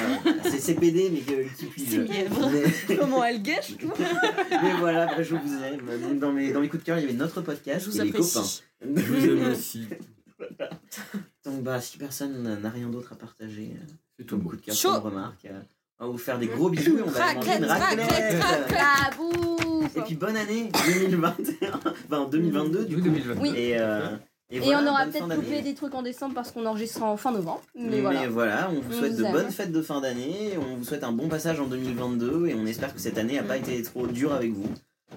c'est CPD mais que qui puis C'est mièvre. mais, Comment elle gâche tout mais voilà bah, je vous aime. Donc dans mes dans mes coups de cœur il y avait notre podcast. Je vous et les copains. Je vous aime aussi. donc bah si personne n'a rien d'autre à partager euh, C'est tout coup de cœur comme remarque euh, on va vous faire des gros bisous et on va manger une Raclette, raclette, raclette, et puis bonne année 2021 enfin 2022 du coup. 2022. Oui. et euh, et, Et voilà, on aura peut-être coupé des trucs en décembre parce qu'on enregistre en fin novembre. Mais, Mais voilà. voilà. on vous On souhaite vous de bonnes fêtes de fin d'année, on vous souhaite un bon passage en 2022 et on espère que cette année n'a pas été trop dure avec vous,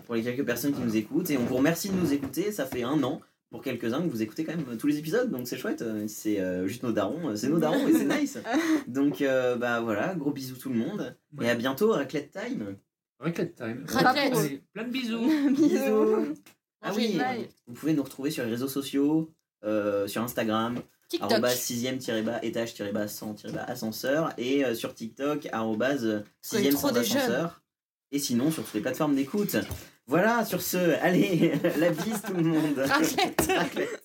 pour les quelques personnes qui nous écoutent. Et on vous remercie de nous écouter, ça fait un an pour quelques-uns que vous écoutez quand même tous les épisodes, donc c'est chouette, c'est euh, juste nos darons, euh, c'est nos darons et c'est nice. Donc euh, bah voilà, gros bisous tout le monde, et à bientôt, raclette time. Raclette time. Raclette. Allez, Plein de bisous. Bisous. Ah oui. Vous pouvez nous retrouver sur les réseaux sociaux, euh, sur Instagram, TikTok. arrobase 6ème bas étage bas 100 bas ascenseur et euh, sur TikTok êtes 6ème trop sans ascenseur et sinon sur toutes les plateformes d'écoute voilà sur ce allez la bise tout le monde Raclette. Raclette.